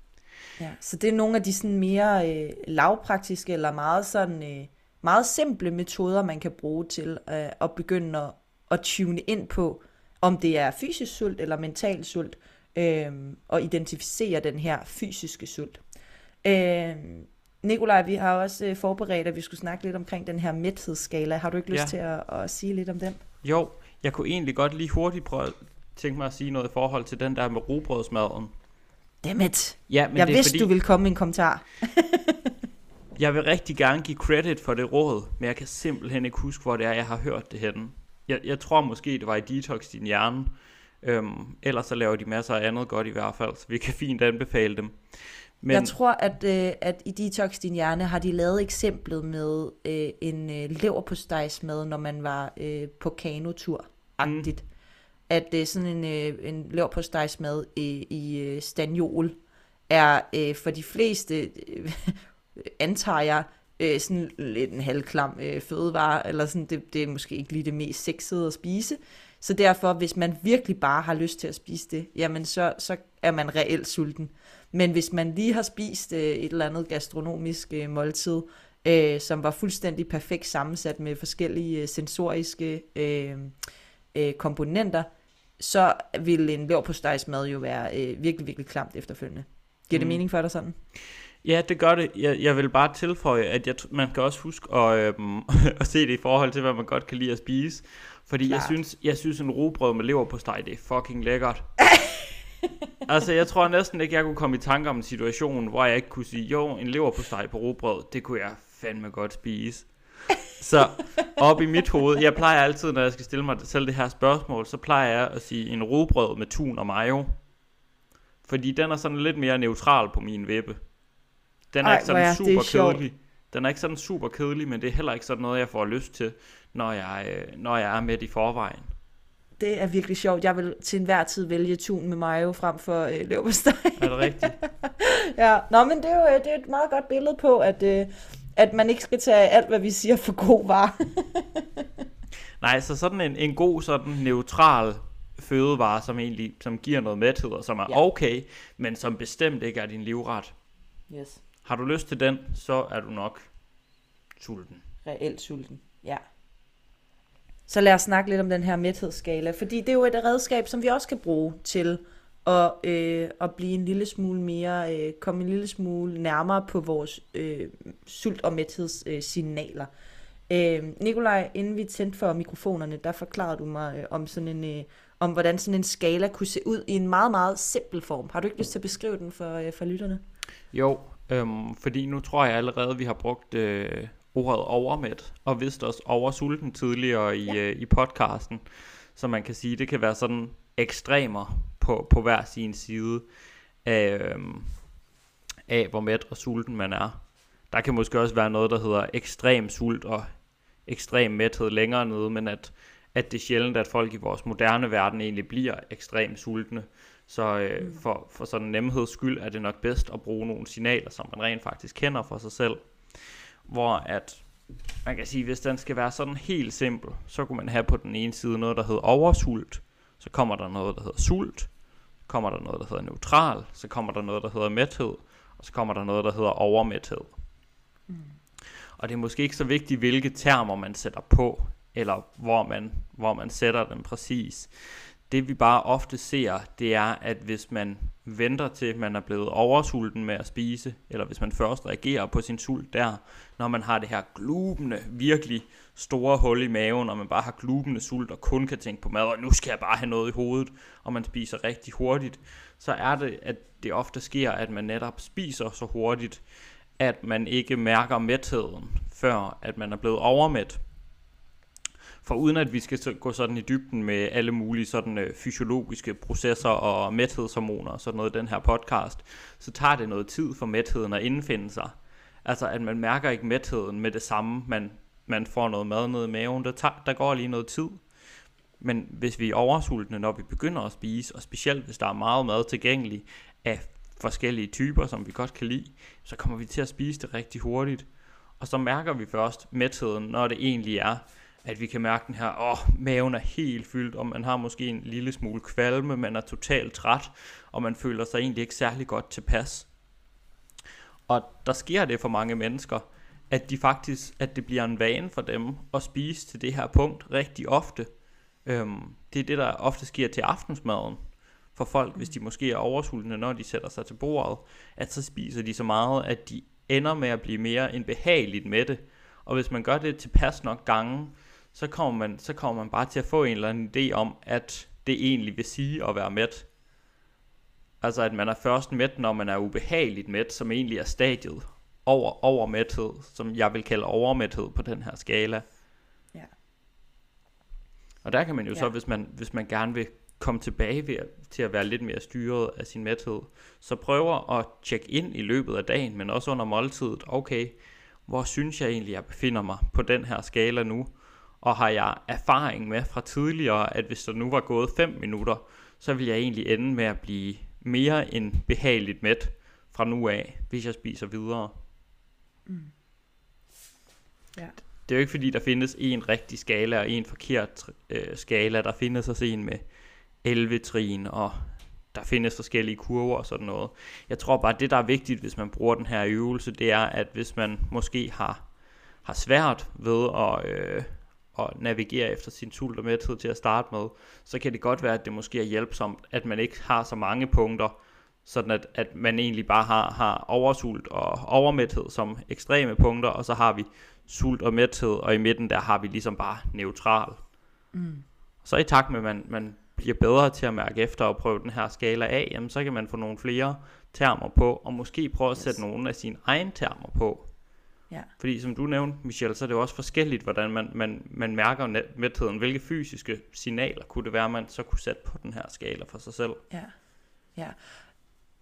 Speaker 1: Ja, så det er nogle af de sådan mere øh, lavpraktiske eller meget sådan øh, meget simple metoder, man kan bruge til øh, at begynde at, at tune ind på, om det er fysisk sult eller mental sult, øh, og identificere den her fysiske sult. Øh, Nikolaj, vi har også øh, forberedt, at vi skulle snakke lidt omkring den her mæthedsskala. Har du ikke lyst ja. til at, at sige lidt om den?
Speaker 3: Jo, jeg kunne egentlig godt lige hurtigt prøve tænke mig at sige noget i forhold til den der med robrødsmaden.
Speaker 1: Dammit.
Speaker 3: Ja, men
Speaker 1: jeg
Speaker 3: det er
Speaker 1: vidste,
Speaker 3: fordi,
Speaker 1: du ville komme med en kommentar.
Speaker 3: jeg vil rigtig gerne give credit for det råd, men jeg kan simpelthen ikke huske, hvor det er, jeg har hørt det henne. Jeg, jeg tror måske, det var i Detox Din Hjerne. Øhm, ellers så laver de masser af andet godt i hvert fald, så vi kan fint anbefale dem.
Speaker 1: Men... Jeg tror, at, øh, at i Detox Din Hjerne har de lavet eksemplet med øh, en øh, leverpostejsmad, når man var øh, på kanotur-agtigt. Mm. At det øh, sådan en, øh, en leverpostejsmad i, i øh, stanjol er øh, for de fleste, øh, antager jeg, øh, sådan lidt en halvklam øh, fødevare, eller sådan, det, det er måske ikke lige det mest sexede at spise. Så derfor, hvis man virkelig bare har lyst til at spise det, jamen så, så er man reelt sulten. Men hvis man lige har spist øh, et eller andet gastronomisk øh, måltid, øh, som var fuldstændig perfekt sammensat med forskellige øh, sensoriske øh, øh, komponenter, så vil en leverpostejsmad jo være øh, virkelig, virkelig klamt efterfølgende. Giver det mm. mening for dig sådan?
Speaker 3: Ja, det gør det. Jeg, jeg vil bare tilføje, at jeg, man kan også huske at, øh, at se det i forhold til, hvad man godt kan lide at spise. Fordi Klar. jeg synes, jeg synes en robrød med leverpostej, det er fucking lækkert. altså, jeg tror næsten ikke, jeg kunne komme i tanke om en situation, hvor jeg ikke kunne sige, jo, en leverpostej på robrød, det kunne jeg fandme godt spise. Så op i mit hoved, jeg plejer altid, når jeg skal stille mig selv det her spørgsmål, så plejer jeg at sige en robrød med tun og mayo. Fordi den er sådan lidt mere neutral på min vippe. Den er Ej, ikke sådan ja, super kedelig. Den er ikke sådan super kedelig, men det er heller ikke sådan noget, jeg får lyst til, når jeg, øh, når jeg er med i forvejen.
Speaker 1: Det er virkelig sjovt. Jeg vil til enhver tid vælge tun med mayo frem for øh, leverpostej.
Speaker 3: Er det rigtigt?
Speaker 1: ja, nå, men det er jo det er et meget godt billede på, at, øh, at man ikke skal tage alt, hvad vi siger for god var.
Speaker 3: Nej, så sådan en, en god, sådan neutral fødevare, som egentlig som giver noget mæthed, og som er ja. okay, men som bestemt ikke er din livret.
Speaker 1: Yes.
Speaker 3: Har du lyst til den, så er du nok sulten.
Speaker 1: Reelt sulten, ja. Så lad os snakke lidt om den her mæthedsskala, fordi det er jo et redskab, som vi også kan bruge til at, øh, at blive en lille smule mere, øh, komme en lille smule nærmere på vores øh, sult- og mæthedssignaler. Øh, Nikolaj, inden vi tændte for mikrofonerne, der forklarede du mig øh, om sådan en, øh, om hvordan sådan en skala kunne se ud i en meget, meget simpel form. Har du ikke lyst til at beskrive den for, øh, for lytterne?
Speaker 3: Jo, Øhm, fordi nu tror jeg allerede, vi har brugt øh, ordet overmæt, og vist også oversulten tidligere i, ja. øh, i podcasten. Så man kan sige, det kan være sådan ekstremer på, på hver sin side af, øh, af, hvor mæt og sulten man er. Der kan måske også være noget, der hedder ekstrem sult og ekstrem mæthed længere nede, men at, at det er sjældent, at folk i vores moderne verden egentlig bliver ekstremt sultne. Så øh, mm. for, for sådan en nemheds skyld er det nok bedst at bruge nogle signaler, som man rent faktisk kender for sig selv. Hvor at man kan sige, hvis den skal være sådan helt simpel, så kunne man have på den ene side noget, der hedder oversult, så kommer der noget, der hedder sult, kommer der noget, der hedder neutral, så kommer der noget, der hedder mæthed, og så kommer der noget, der hedder overmæthed. Mm. Og det er måske ikke så vigtigt, hvilke termer man sætter på, eller hvor man, hvor man sætter dem præcis det vi bare ofte ser, det er, at hvis man venter til, man er blevet oversulten med at spise, eller hvis man først reagerer på sin sult der, når man har det her glubende, virkelig store hul i maven, og man bare har glubende sult og kun kan tænke på mad, og nu skal jeg bare have noget i hovedet, og man spiser rigtig hurtigt, så er det, at det ofte sker, at man netop spiser så hurtigt, at man ikke mærker mætheden, før at man er blevet overmæt. For uden at vi skal gå sådan i dybden med alle mulige sådan øh, fysiologiske processer og mæthedshormoner og sådan noget i den her podcast, så tager det noget tid for mætheden at indfinde sig. Altså at man mærker ikke mætheden med det samme, man, man får noget mad ned i maven. Der, tager, der går lige noget tid. Men hvis vi er oversultne, når vi begynder at spise, og specielt hvis der er meget mad tilgængelig af forskellige typer, som vi godt kan lide, så kommer vi til at spise det rigtig hurtigt. Og så mærker vi først mætheden, når det egentlig er at vi kan mærke den her, åh, maven er helt fyldt, og man har måske en lille smule kvalme, man er totalt træt, og man føler sig egentlig ikke særlig godt tilpas. Og der sker det for mange mennesker, at de faktisk, at det bliver en vane for dem at spise til det her punkt rigtig ofte. Øhm, det er det, der ofte sker til aftensmaden for folk, hvis de måske er oversultne, når de sætter sig til bordet, at så spiser de så meget, at de ender med at blive mere end behageligt med det. Og hvis man gør det tilpas nok gange, så kommer, man, så kommer man bare til at få en eller anden idé om, at det egentlig vil sige at være mæt. Altså at man er først mæt, når man er ubehageligt mæt, som egentlig er stadiet over, over mæthed, som jeg vil kalde overmæthed på den her skala. Ja. Og der kan man jo ja. så, hvis man, hvis man gerne vil komme tilbage ved, til at være lidt mere styret af sin mæthed, så prøver at tjekke ind i løbet af dagen, men også under måltidet. Okay, hvor synes jeg egentlig, jeg befinder mig på den her skala nu? Og har jeg erfaring med fra tidligere, at hvis der nu var gået 5 minutter, så vil jeg egentlig ende med at blive mere end behageligt mæt fra nu af, hvis jeg spiser videre. Mm. Ja. Det er jo ikke fordi, der findes en rigtig skala og en forkert øh, skala. Der findes også en med 11 trin, og der findes forskellige kurver og sådan noget. Jeg tror bare, at det, der er vigtigt, hvis man bruger den her øvelse, det er, at hvis man måske har, har svært ved at... Øh, at navigere efter sin sult og mæthed til at starte med, så kan det godt være, at det måske er hjælpsomt, at man ikke har så mange punkter, sådan at, at man egentlig bare har, har oversult og overmæthed som ekstreme punkter, og så har vi sult og mæthed, og i midten der har vi ligesom bare neutral. Mm. Så i takt med, at man, man bliver bedre til at mærke efter og prøve den her skala af, jamen så kan man få nogle flere termer på, og måske prøve at yes. sætte nogle af sine egne termer på. Ja. Fordi som du nævnte, Michelle, så er det jo også forskelligt, hvordan man, man, man mærker mætheden. Hvilke fysiske signaler kunne det være, man så kunne sætte på den her skala for sig selv?
Speaker 1: Ja, ja.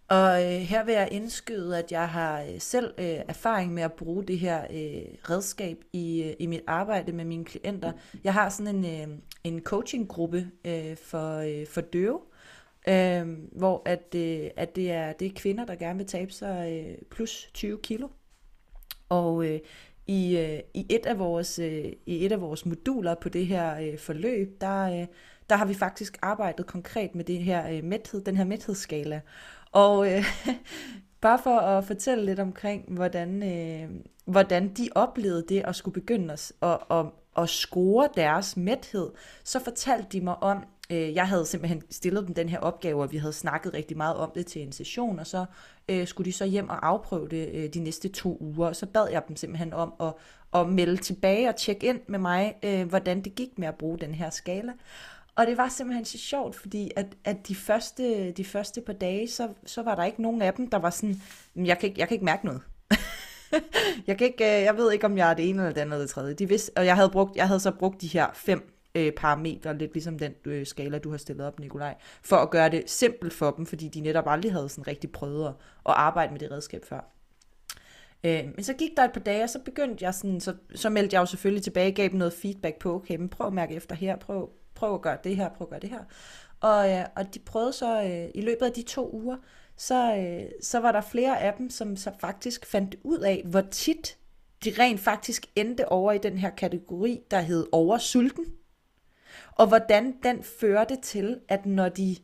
Speaker 1: Og øh, her vil jeg indskyde, at jeg har øh, selv øh, erfaring med at bruge det her øh, redskab i, øh, i mit arbejde med mine klienter. Jeg har sådan en, øh, en coachinggruppe øh, for, øh, for døve, øh, hvor at, øh, at det, er, det er kvinder, der gerne vil tabe sig øh, plus 20 kilo. Og øh, i, øh, i, et af vores, øh, i et af vores moduler på det her øh, forløb, der, øh, der har vi faktisk arbejdet konkret med det her øh, mæthed, den her mæthedsskala. Og øh, bare for at fortælle lidt omkring, hvordan, øh, hvordan de oplevede det at skulle begynde at, at, at, at score deres mæthed, så fortalte de mig om, øh, jeg havde simpelthen stillet dem den her opgave, og vi havde snakket rigtig meget om det til en session, og så øh, skulle de så hjem og afprøve det øh, de næste to uger, og så bad jeg dem simpelthen om at, at melde tilbage og tjekke ind med mig, øh, hvordan det gik med at bruge den her skala. Og det var simpelthen så sjovt, fordi at, at de, første, de første par dage, så, så var der ikke nogen af dem, der var sådan, jeg kan ikke, jeg kan ikke mærke noget. jeg, kan ikke, øh, jeg ved ikke, om jeg er det ene eller det andet eller det tredje. De vidste, og jeg havde, brugt, jeg havde så brugt de her fem øh, parametre, lidt ligesom den øh, skala, du har stillet op, Nikolaj, for at gøre det simpelt for dem, fordi de netop aldrig havde sådan rigtig prøvet at, arbejde med det redskab før. Øh, men så gik der et par dage, og så begyndte jeg sådan, så, så meldte jeg jo selvfølgelig tilbage, gav dem noget feedback på, okay, men prøv at mærke efter her, prøv, prøv at gøre det her, prøv at gøre det her. Og, øh, og de prøvede så, øh, i løbet af de to uger, så, øh, så var der flere af dem, som så faktisk fandt ud af, hvor tit de rent faktisk endte over i den her kategori, der hed oversulten. Og hvordan den førte til, at når de,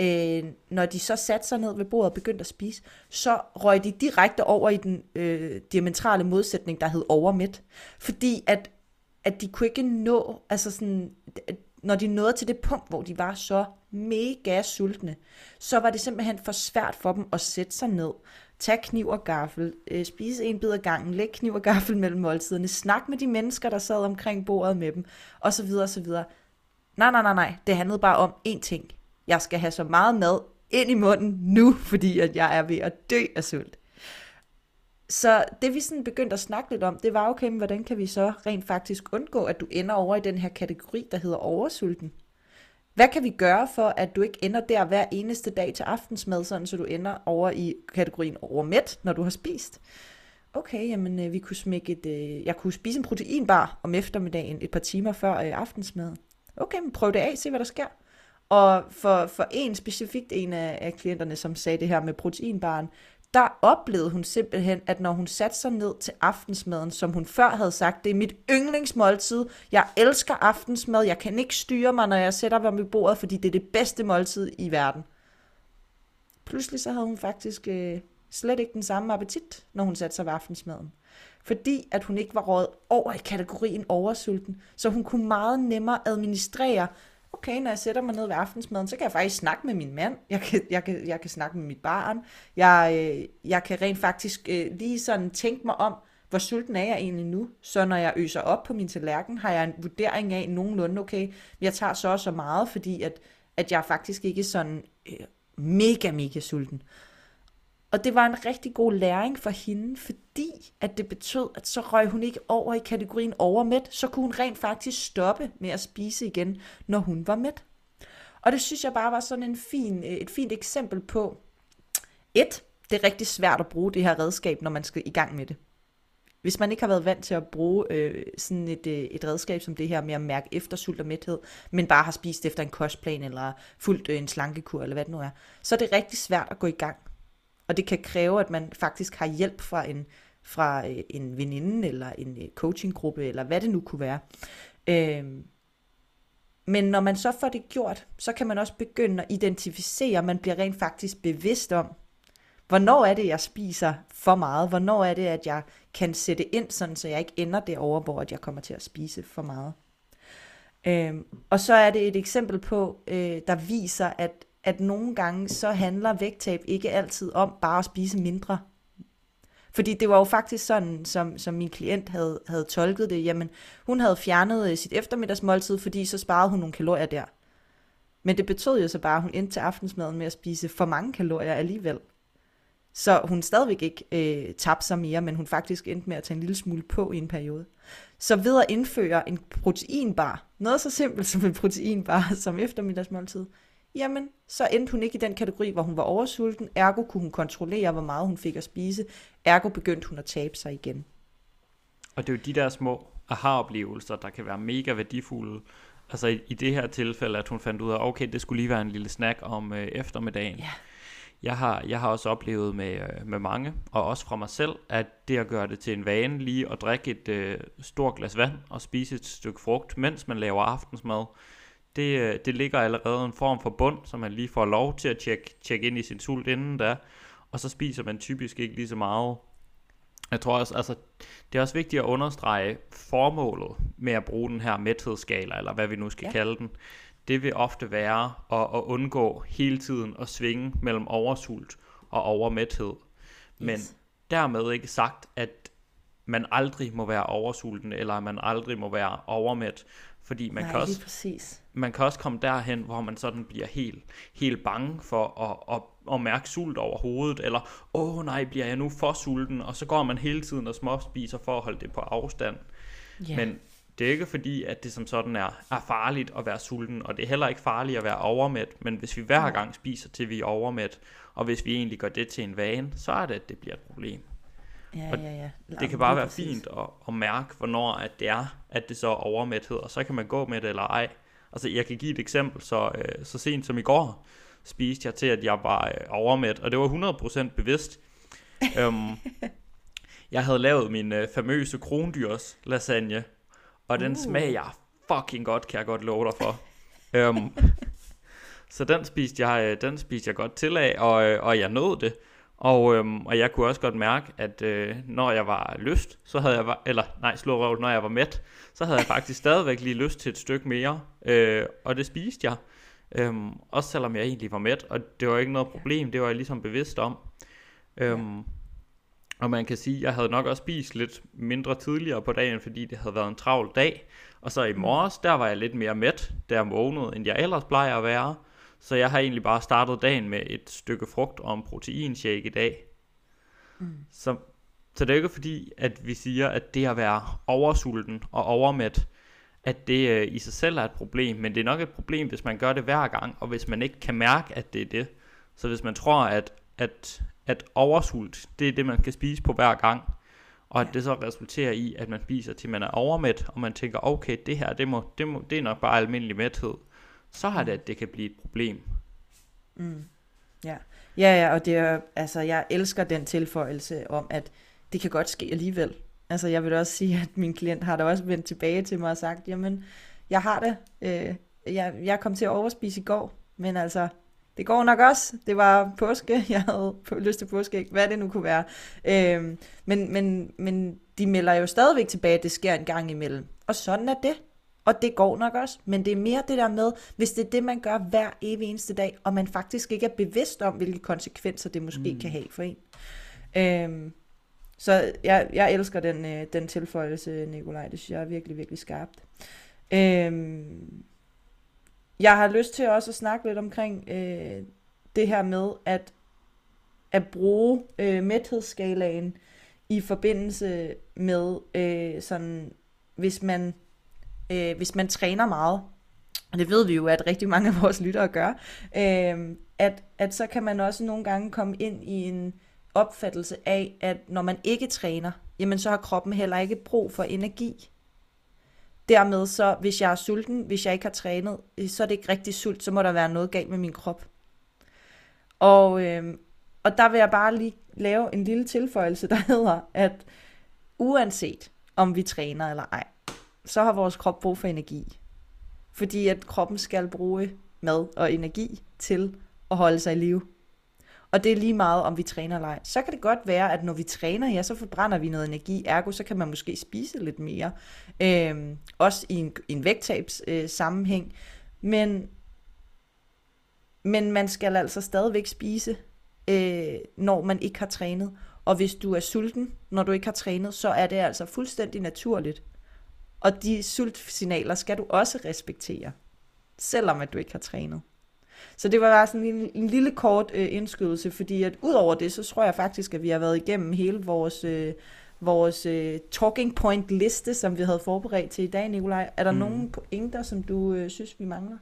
Speaker 1: øh, når de så satte sig ned ved bordet og begyndte at spise, så røg de direkte over i den øh, diametrale modsætning, der hed overmidt. Fordi at, at de kunne ikke nå, altså sådan, når de nåede til det punkt, hvor de var så mega sultne, så var det simpelthen for svært for dem at sætte sig ned, tage kniv og gaffel, øh, spise en bid ad gangen, lægge kniv og gaffel mellem måltiderne, snak med de mennesker, der sad omkring bordet med dem, osv. osv. Nej, nej, nej, nej. Det handlede bare om én ting. Jeg skal have så meget mad ind i munden nu, fordi at jeg er ved at dø af sult. Så det vi sådan begyndte at snakke lidt om, det var okay, men hvordan kan vi så rent faktisk undgå, at du ender over i den her kategori, der hedder oversulten? Hvad kan vi gøre for, at du ikke ender der hver eneste dag til aftensmad, sådan så du ender over i kategorien overmæt, når du har spist? Okay, jamen øh, vi kunne smække et, øh, jeg kunne spise en proteinbar om eftermiddagen et par timer før øh. Okay, men prøv det af, se hvad der sker. Og for, for en specifikt en af, af klienterne, som sagde det her med proteinbaren, der oplevede hun simpelthen, at når hun satte sig ned til aftensmaden, som hun før havde sagt, det er mit yndlingsmåltid, jeg elsker aftensmad, jeg kan ikke styre mig, når jeg sætter mig ved bordet, fordi det er det bedste måltid i verden. Pludselig så havde hun faktisk øh, slet ikke den samme appetit, når hun satte sig ved aftensmaden. Fordi at hun ikke var råd over i kategorien oversulten, så hun kunne meget nemmere administrere okay, når jeg sætter mig ned ved aftensmaden, så kan jeg faktisk snakke med min mand, jeg kan, jeg kan, jeg kan snakke med mit barn, jeg, øh, jeg kan rent faktisk øh, lige sådan tænke mig om, hvor sulten er jeg egentlig nu? Så når jeg øser op på min tallerken, har jeg en vurdering af nogenlunde, okay, jeg tager så og så meget, fordi at, at jeg faktisk ikke er sådan øh, mega, mega sulten. Og det var en rigtig god læring for hende, fordi at det betød, at så røg hun ikke over i kategorien overmæt, så kunne hun rent faktisk stoppe med at spise igen, når hun var mæt. Og det synes jeg bare var sådan en fin, øh, et fint eksempel på, et, det er rigtig svært at bruge det her redskab, når man skal i gang med det. Hvis man ikke har været vant til at bruge øh, sådan et, øh, et redskab som det her med at mærke efter sult og mæthed, men bare har spist efter en kostplan eller fuldt øh, en slankekur eller hvad det nu er, så er det rigtig svært at gå i gang. Og det kan kræve, at man faktisk har hjælp fra en, fra øh, en veninde eller en øh, coachinggruppe, eller hvad det nu kunne være. Øhm, men når man så får det gjort, så kan man også begynde at identificere, man bliver rent faktisk bevidst om, hvornår er det, jeg spiser for meget, hvornår er det, at jeg kan sætte ind, sådan så jeg ikke ender derover, hvor jeg kommer til at spise for meget. Øhm, og så er det et eksempel på, øh, der viser, at at nogle gange så handler vægttab ikke altid om bare at spise mindre. Fordi det var jo faktisk sådan, som, som min klient havde, havde tolket det. Jamen, hun havde fjernet øh, sit eftermiddagsmåltid, fordi så sparede hun nogle kalorier der. Men det betød jo så bare, at hun endte til aftensmaden med at spise for mange kalorier alligevel. Så hun stadigvæk ikke øh, tabte sig mere, men hun faktisk endte med at tage en lille smule på i en periode. Så ved at indføre en proteinbar, noget så simpelt som en proteinbar som eftermiddagsmåltid, jamen, så endte hun ikke i den kategori, hvor hun var oversulten, ergo kunne hun kontrollere, hvor meget hun fik at spise, ergo begyndte hun at tabe sig igen.
Speaker 3: Og det er jo de der små aha-oplevelser, der kan være mega værdifulde. Altså i, i det her tilfælde, at hun fandt ud af, okay, det skulle lige være en lille snack om øh, eftermiddagen.
Speaker 1: Ja.
Speaker 3: Jeg har, jeg har også oplevet med, øh, med mange, og også fra mig selv, at det at gøre det til en vane lige at drikke et øh, stort glas vand og spise et stykke frugt, mens man laver aftensmad, det, øh, det ligger allerede en form for bund, så man lige får lov til at tjekke, tjekke ind i sin sult inden da, og så spiser man typisk ikke lige så meget. Jeg tror også, altså, det er også vigtigt at understrege formålet med at bruge den her mæthedsskala, eller hvad vi nu skal ja. kalde den. Det vil ofte være at, at undgå hele tiden at svinge mellem oversult og overmæthed. Men yes. dermed ikke sagt, at man aldrig må være oversulten, eller at man aldrig må være overmæt. Fordi man,
Speaker 1: Nej,
Speaker 3: kan også,
Speaker 1: præcis.
Speaker 3: man kan også komme derhen, hvor man sådan bliver helt, helt bange for at, at, at mærke sult over hovedet, eller åh nej, bliver jeg nu for sulten, og så går man hele tiden og småspiser for at holde det på afstand.
Speaker 1: Ja.
Speaker 3: Men det er ikke fordi, at det som sådan er, er farligt at være sulten, og det er heller ikke farligt at være overmæt, men hvis vi hver gang spiser til vi er overmæt, og hvis vi egentlig gør det til en vane, så er det, at det bliver et problem.
Speaker 1: Ja,
Speaker 3: og
Speaker 1: ja, ja.
Speaker 3: Det kan bare være fint at, at mærke, hvornår at det er, at det så er overmæthed, og så kan man gå med det eller ej. Altså, jeg kan give et eksempel, så, øh, så sent som i går spiste jeg til, at jeg var øh, overmæt, og det var 100% bevidst. um, jeg havde lavet min øh, famøse krondyrs lasagne, og den
Speaker 1: Uh.
Speaker 3: smager fucking godt, kan jeg godt love dig for. um, så den spiste jeg, øh, den spiste jeg godt til af, og, øh, og jeg nåede det. Og, øhm, og jeg kunne også godt mærke, at øh, når jeg var lyst, så havde jeg, eller nej, slå røv, når jeg var mæt, så havde jeg faktisk stadigvæk lige lyst til et stykke mere, øh, og det spiste jeg. Øhm, også selvom jeg egentlig var mæt, og det var ikke noget problem, det var jeg ligesom bevidst om. Øhm, og man kan sige, at jeg havde nok også spist lidt mindre tidligere på dagen, fordi det havde været en travl dag. Og så i morges, der var jeg lidt mere mæt, da jeg vågnede, end jeg ellers plejer at være. Så jeg har egentlig bare startet dagen med et stykke frugt og en proteinshake i dag.
Speaker 1: Mm.
Speaker 3: Så, så det er jo ikke fordi, at vi siger, at det at være oversulten og overmæt, at det øh, i sig selv er et problem, men det er nok et problem, hvis man gør det hver gang, og hvis man ikke kan mærke, at det er det. Så hvis man tror, at, at, at oversult, det er det, man kan spise på hver gang, og at det så resulterer i, at man spiser til man er overmæt, og man tænker, okay, det her, det, må, det, må, det er nok bare almindelig mæthed, så har det, at det kan blive et problem.
Speaker 1: Mm. Ja. ja, ja, og det er, altså, jeg elsker den tilføjelse om, at det kan godt ske alligevel. Altså, jeg vil også sige, at min klient har da også vendt tilbage til mig og sagt, jamen, jeg har det. Øh, jeg, jeg kom til at overspise i går, men altså, det går nok også. Det var påske, jeg havde lyst til påskeæg, hvad det nu kunne være. Øh, men, men, men de melder jo stadigvæk tilbage, at det sker en gang imellem. Og sådan er det. Og det går nok også, men det er mere det der med, hvis det er det, man gør hver evig eneste dag, og man faktisk ikke er bevidst om, hvilke konsekvenser det måske mm. kan have for en. Øhm, så jeg, jeg elsker den, øh, den tilføjelse, Nikolaj. Det synes jeg er virkelig, virkelig skarpt. Øhm, jeg har lyst til også at snakke lidt omkring øh, det her med at, at bruge øh, mæthedsskalaen i forbindelse med øh, sådan, hvis man øh, hvis man træner meget, og det ved vi jo, at rigtig mange af vores lyttere gør, øh, at, at så kan man også nogle gange komme ind i en opfattelse af, at når man ikke træner, jamen så har kroppen heller ikke brug for energi. Dermed så, hvis jeg er sulten, hvis jeg ikke har trænet, øh, så er det ikke rigtig sult, så må der være noget galt med min krop. Og, øh, og der vil jeg bare lige lave en lille tilføjelse, der hedder, at uanset om vi træner eller ej, så har vores krop brug for energi. Fordi at kroppen skal bruge mad og energi til at holde sig i live. Og det er lige meget, om vi træner eller ej. Så kan det godt være, at når vi træner, ja, så forbrænder vi noget energi. Ergo, så kan man måske spise lidt mere. Øhm, også i en, en vægttabs øh, sammenhæng. Men, men man skal altså stadigvæk spise, øh, når man ikke har trænet. Og hvis du er sulten, når du ikke har trænet, så er det altså fuldstændig naturligt. Og de sultsignaler skal du også respektere, selvom at du ikke har trænet. Så det var bare sådan en, en lille kort øh, indskydelse, fordi at ud over det, så tror jeg faktisk, at vi har været igennem hele vores, øh, vores øh, talking point liste, som vi havde forberedt til i dag, Nikolaj. Er der
Speaker 3: Mm.
Speaker 1: nogle pointer, som du øh, synes, vi mangler?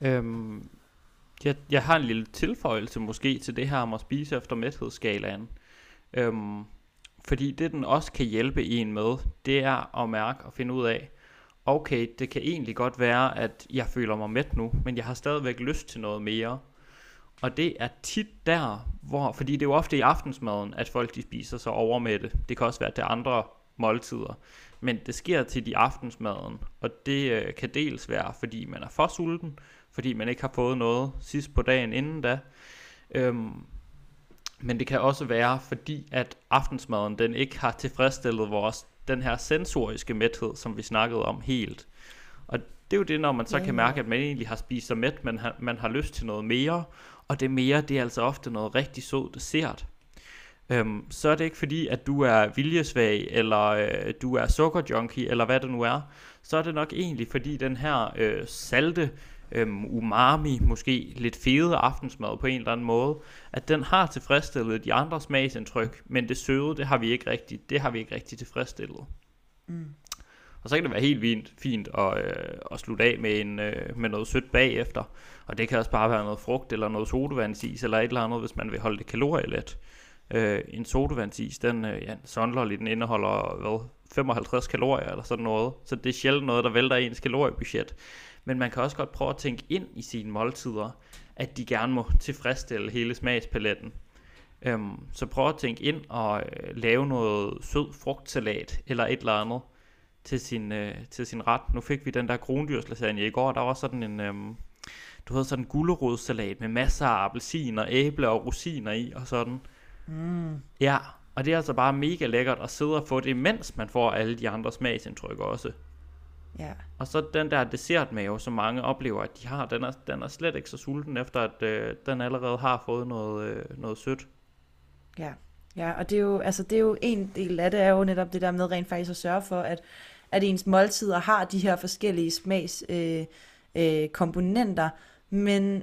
Speaker 3: Øhm, jeg, jeg har en lille tilføjelse måske til det her om at spise efter mæthedsskalaen. Øhm, fordi det den også kan hjælpe en med, det er at mærke og finde ud af, okay, det kan egentlig godt være, at jeg føler mig mæt nu, men jeg har stadigvæk lyst til noget mere. Og det er tit der, hvor, fordi det er jo ofte i aftensmaden, at folk de spiser sig overmætte. Det kan også være til andre måltider. Men det sker til de aftensmaden, og det øh, kan dels være, fordi man er for sulten, fordi man ikke har fået noget sidst på dagen inden da. Øhm, men det kan også være, fordi at aftensmaden den ikke har tilfredsstillet vores, den her sensoriske mæthed, som vi snakkede om helt. Og det er jo det, når man så
Speaker 1: Ja,
Speaker 3: kan mærke, at man egentlig har spist sig mæt, men har, man har lyst til noget mere. Og det mere, det er altså ofte noget rigtig sød dessert. øhm, så er det ikke fordi, at du er viljesvag, eller øh, du er sukkerjunkie, eller hvad det nu er. Så er det nok egentlig fordi den her øh, salte, øhm, umami, måske lidt fede aftensmad på en eller anden måde, at den har tilfredsstillet de andre smagsindtryk, men det søde, det har vi ikke rigtigt, det har vi ikke rigtig tilfredsstillet. Mm. Og så kan det være helt fint, fint at, øh, at slutte af med, en, øh, med noget sødt bagefter. Og det kan også bare være noget frugt eller noget sodavandsis eller et eller andet, hvis man vil holde det kalorielet. Øh, en sodavandsis, den øh, ja, sondlerlig, den indeholder hvad, 55 kalorier eller sådan noget. Så det er sjældent noget, der vælter ens kaloriebudget. Men man kan også godt prøve at tænke ind i sine måltider, at de gerne må tilfredsstille hele smagspaletten. Øhm, så prøv at tænke ind og øh, lave noget sød frugtsalat eller et eller andet til sin, øh, til sin ret. Nu fik vi den der grondyrslasagne i går, der var sådan en, øh, du havde sådan en gulerodssalat med masser af appelsin og æble og rosiner i og sådan. Mm. Ja, og det er altså bare mega lækkert at sidde og få det, mens man får alle de andre smagsindtryk også. Ja. Og så den der dessertmave, som mange oplever, at de har, den er, den er slet ikke så sulten, efter at øh, den allerede har fået noget, øh, noget sødt.
Speaker 1: Ja. Ja, og det er jo, altså det er jo en del af det, er jo netop det der med rent faktisk at sørge for, at, at ens måltider har de her forskellige smags øh, øh, komponenter, men,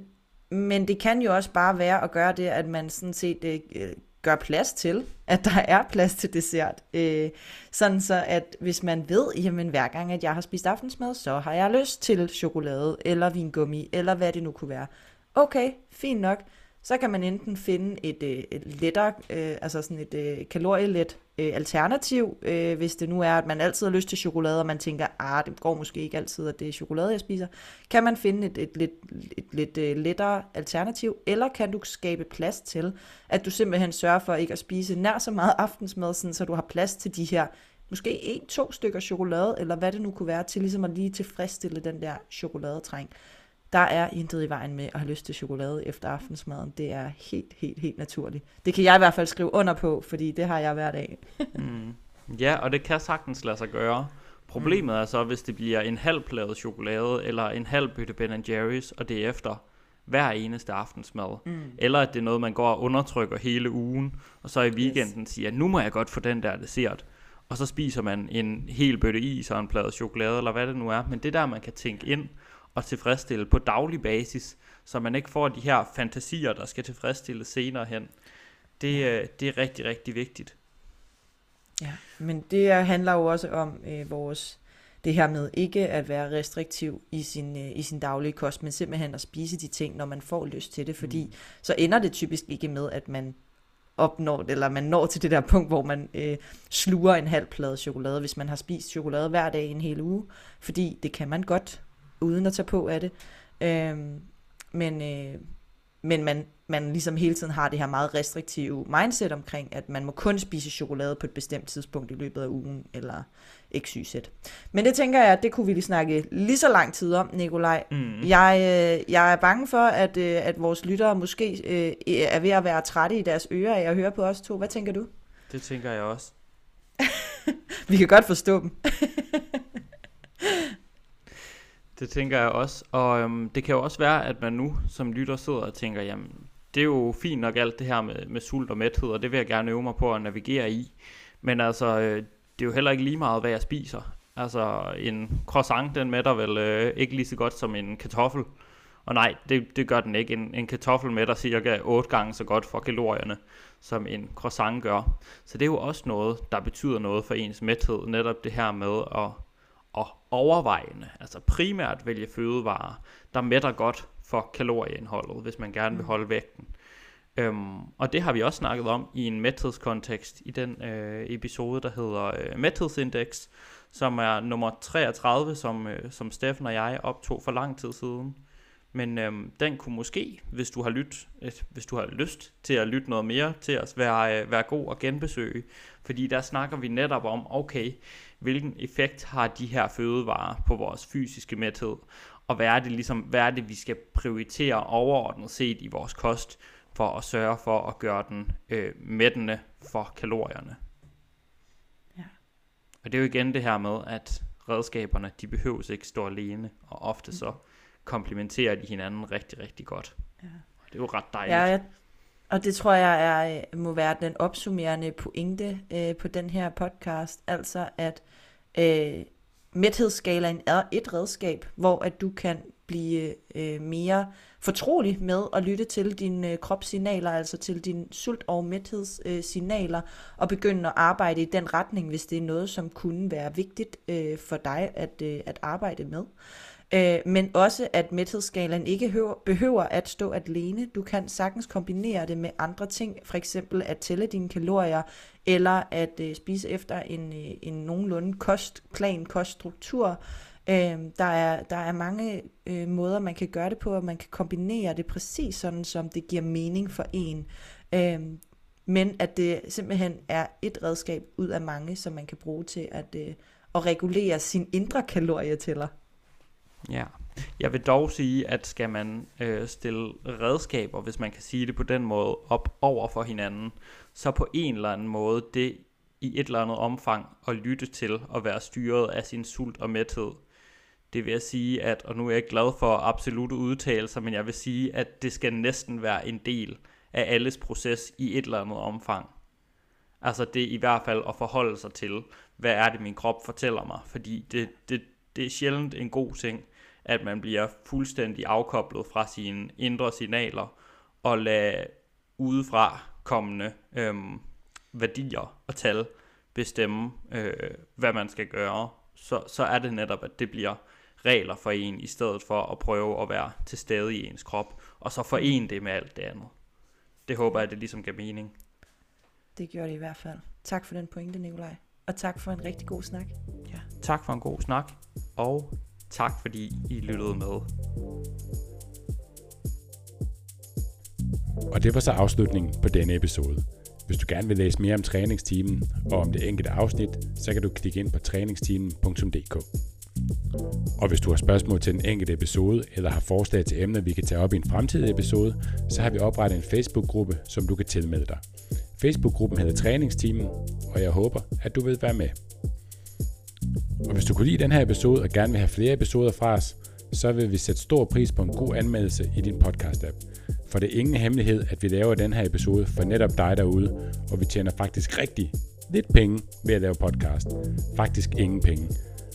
Speaker 1: men det kan jo også bare være at gøre det, at man sådan set øh, gør plads til, at der er plads til dessert. Øh, sådan så, at hvis man ved, jamen hver gang, at jeg har spist aftensmad, så har jeg lyst til chokolade, eller vingummi, eller hvad det nu kunne være. Okay, fint nok så kan man enten finde et, øh, et lettere, øh, altså sådan et øh, kalorielet øh, alternativ, øh, hvis det nu er, at man altid har lyst til chokolade, og man tænker, ah, det går måske ikke altid, at det er chokolade, jeg spiser. Kan man finde et, et, et, et, et lidt øh, lettere alternativ, eller kan du skabe plads til, at du simpelthen sørger for ikke at spise nær så meget aftensmad, sådan, så du har plads til de her måske en, to stykker chokolade, eller hvad det nu kunne være, til ligesom at lige tilfredsstille den der chokoladetræng. Der er intet i vejen med at have lyst til chokolade efter aftensmaden. Det er helt, helt, helt naturligt. Det kan jeg i hvert fald skrive under på, fordi det har jeg hver dag.
Speaker 3: mm. Ja, og det kan sagtens lade sig gøre. Problemet mm. er så, hvis det bliver en halv plade chokolade, eller en halv bøtte Ben Jerry's, og det er efter hver eneste aftensmad. Mm. Eller at det er noget, man går og undertrykker hele ugen, og så i weekenden yes. siger, nu må jeg godt få den der dessert. Og så spiser man en hel bøtte is og en plade chokolade, eller hvad det nu er. Men det der, man kan tænke ind, at tilfredsstille på daglig basis, så man ikke får de her fantasier, der skal tilfredsstilles senere hen. Det. Øh, det er rigtig, rigtig vigtigt.
Speaker 1: Ja, men det handler jo også om øh, vores det her med ikke at være restriktiv i sin, øh, i sin daglige kost, men simpelthen at spise de ting, når man får lyst til det, fordi mm. så ender det typisk ikke med, at man opnår, eller man når til det der punkt, hvor man øh, sluger en halv plade chokolade, hvis man har spist chokolade hver dag en hel uge, fordi det kan man godt, uden at tage på af det. Øhm, men øh, men man, man ligesom hele tiden har det her meget restriktive mindset omkring, at man må kun spise chokolade på et bestemt tidspunkt i løbet af ugen, eller ikke sygsæt. Men det tænker jeg, at det kunne vi lige snakke lige så lang tid om, Nikolaj. Mm. Jeg, øh, jeg er bange for, at, øh, at vores lyttere måske øh, er ved at være trætte i deres ører af at høre på os to. Hvad tænker du?
Speaker 3: Det tænker jeg også.
Speaker 1: vi kan godt forstå dem.
Speaker 3: Det tænker jeg også, og øhm, det kan jo også være, at man nu som lytter sidder og tænker, jamen det er jo fint nok alt det her med, med sult og mæthed, og det vil jeg gerne øve mig på at navigere i. Men altså, øh, det er jo heller ikke lige meget, hvad jeg spiser. Altså, en croissant, den mætter vel øh, ikke lige så godt som en kartoffel. Og nej, det, det gør den ikke. En, en kartoffel mætter cirka 8 gange så godt for kalorierne, som en croissant gør. Så det er jo også noget, der betyder noget for ens mæthed. Netop det her med at og overvejende, altså primært vælge fødevarer, der mætter godt for kalorieindholdet, hvis man gerne vil mm. holde vægten. Øhm, og det har vi også snakket om i en mæthedskontekst i den øh, episode, der hedder øh, Mæthedsindex, som er nummer 33, som, øh, som Steffen og jeg optog for lang tid siden. Men øhm, den kunne måske, hvis du har lyt, øh, hvis du har lyst til at lytte noget mere til os, være, øh, være god at genbesøge. Fordi der snakker vi netop om, okay, hvilken effekt har de her fødevarer på vores fysiske mæthed, og hvad er det, ligesom, hvad er det vi skal prioritere overordnet set i vores kost, for at sørge for at gøre den øh, mættende for kalorierne. Ja. Og det er jo igen det her med, at redskaberne, de behøves ikke stå alene, og ofte så komplementerer de hinanden rigtig, rigtig godt. Ja. Det er jo ret dejligt.
Speaker 1: Ja, jeg, Og det tror jeg er, øh, må være den opsummerende pointe øh, på den her podcast. Altså at øh, mæthedsskalaen er et redskab, hvor at du kan blive øh, mere fortrolig med at lytte til dine øh, kropssignaler, altså til dine sult- og mæthedssignaler, øh, og begynde at arbejde i den retning, hvis det er noget, som kunne være vigtigt øh, for dig at, øh, at arbejde med. Øh, Øh, men også, at mæthedsskalaen ikke høver, behøver at stå alene. Du kan sagtens kombinere det med andre ting, for eksempel at tælle dine kalorier, eller at øh, spise efter en, øh, en nogenlunde kostplan, koststruktur. Øh, der, er, der er mange øh, måder, man kan gøre det på, og man kan kombinere det præcis sådan, som det giver mening for en. Øh, men at det simpelthen er et redskab ud af mange, som man kan bruge til at, øh, at regulere sin indre kalorietæller.
Speaker 3: Ja, jeg vil dog sige, at skal man øh, stille redskaber, hvis man kan sige det på den måde, op over for hinanden, så på en eller anden måde det i et eller andet omfang at lytte til og være styret af sin sult og mæthed. Det vil jeg sige, at, og nu er jeg glad for absolute udtalelser, men jeg vil sige, at det skal næsten være en del af alles proces i et eller andet omfang. Altså det i hvert fald at forholde sig til, hvad er det min krop fortæller mig, fordi det, det, det er sjældent en god ting, at man bliver fuldstændig afkoblet fra sine indre signaler og lade udefra kommende øhm, værdier og tal bestemme, øh, hvad man skal gøre, så, så er det netop, at det bliver regler for en, i stedet for at prøve at være til stede i ens krop, og så forene det med alt det andet. Det håber jeg, det ligesom giver mening.
Speaker 1: Det gjorde det i hvert fald. Tak for den pointe, Nikolaj. Og tak for en rigtig god snak.
Speaker 3: Ja, tak for en god snak, og tak fordi I lyttede med.
Speaker 2: Og det var så afslutningen på denne episode. Hvis du gerne vil læse mere om træningsteamen og om det enkelte afsnit, så kan du klikke ind på træningsteamen.dk. Og hvis du har spørgsmål til den enkelte episode, eller har forslag til emner, vi kan tage op i en fremtidig episode, så har vi oprettet en Facebook-gruppe, som du kan tilmelde dig. Facebook-gruppen hedder Træningsteamen, og jeg håber, at du vil være med. Og hvis du kunne lide den her episode og gerne vil have flere episoder fra os, så vil vi sætte stor pris på en god anmeldelse i din podcast-app. For det er ingen hemmelighed, at vi laver den her episode for netop dig derude, og vi tjener faktisk rigtig lidt penge ved at lave podcast. Faktisk ingen penge.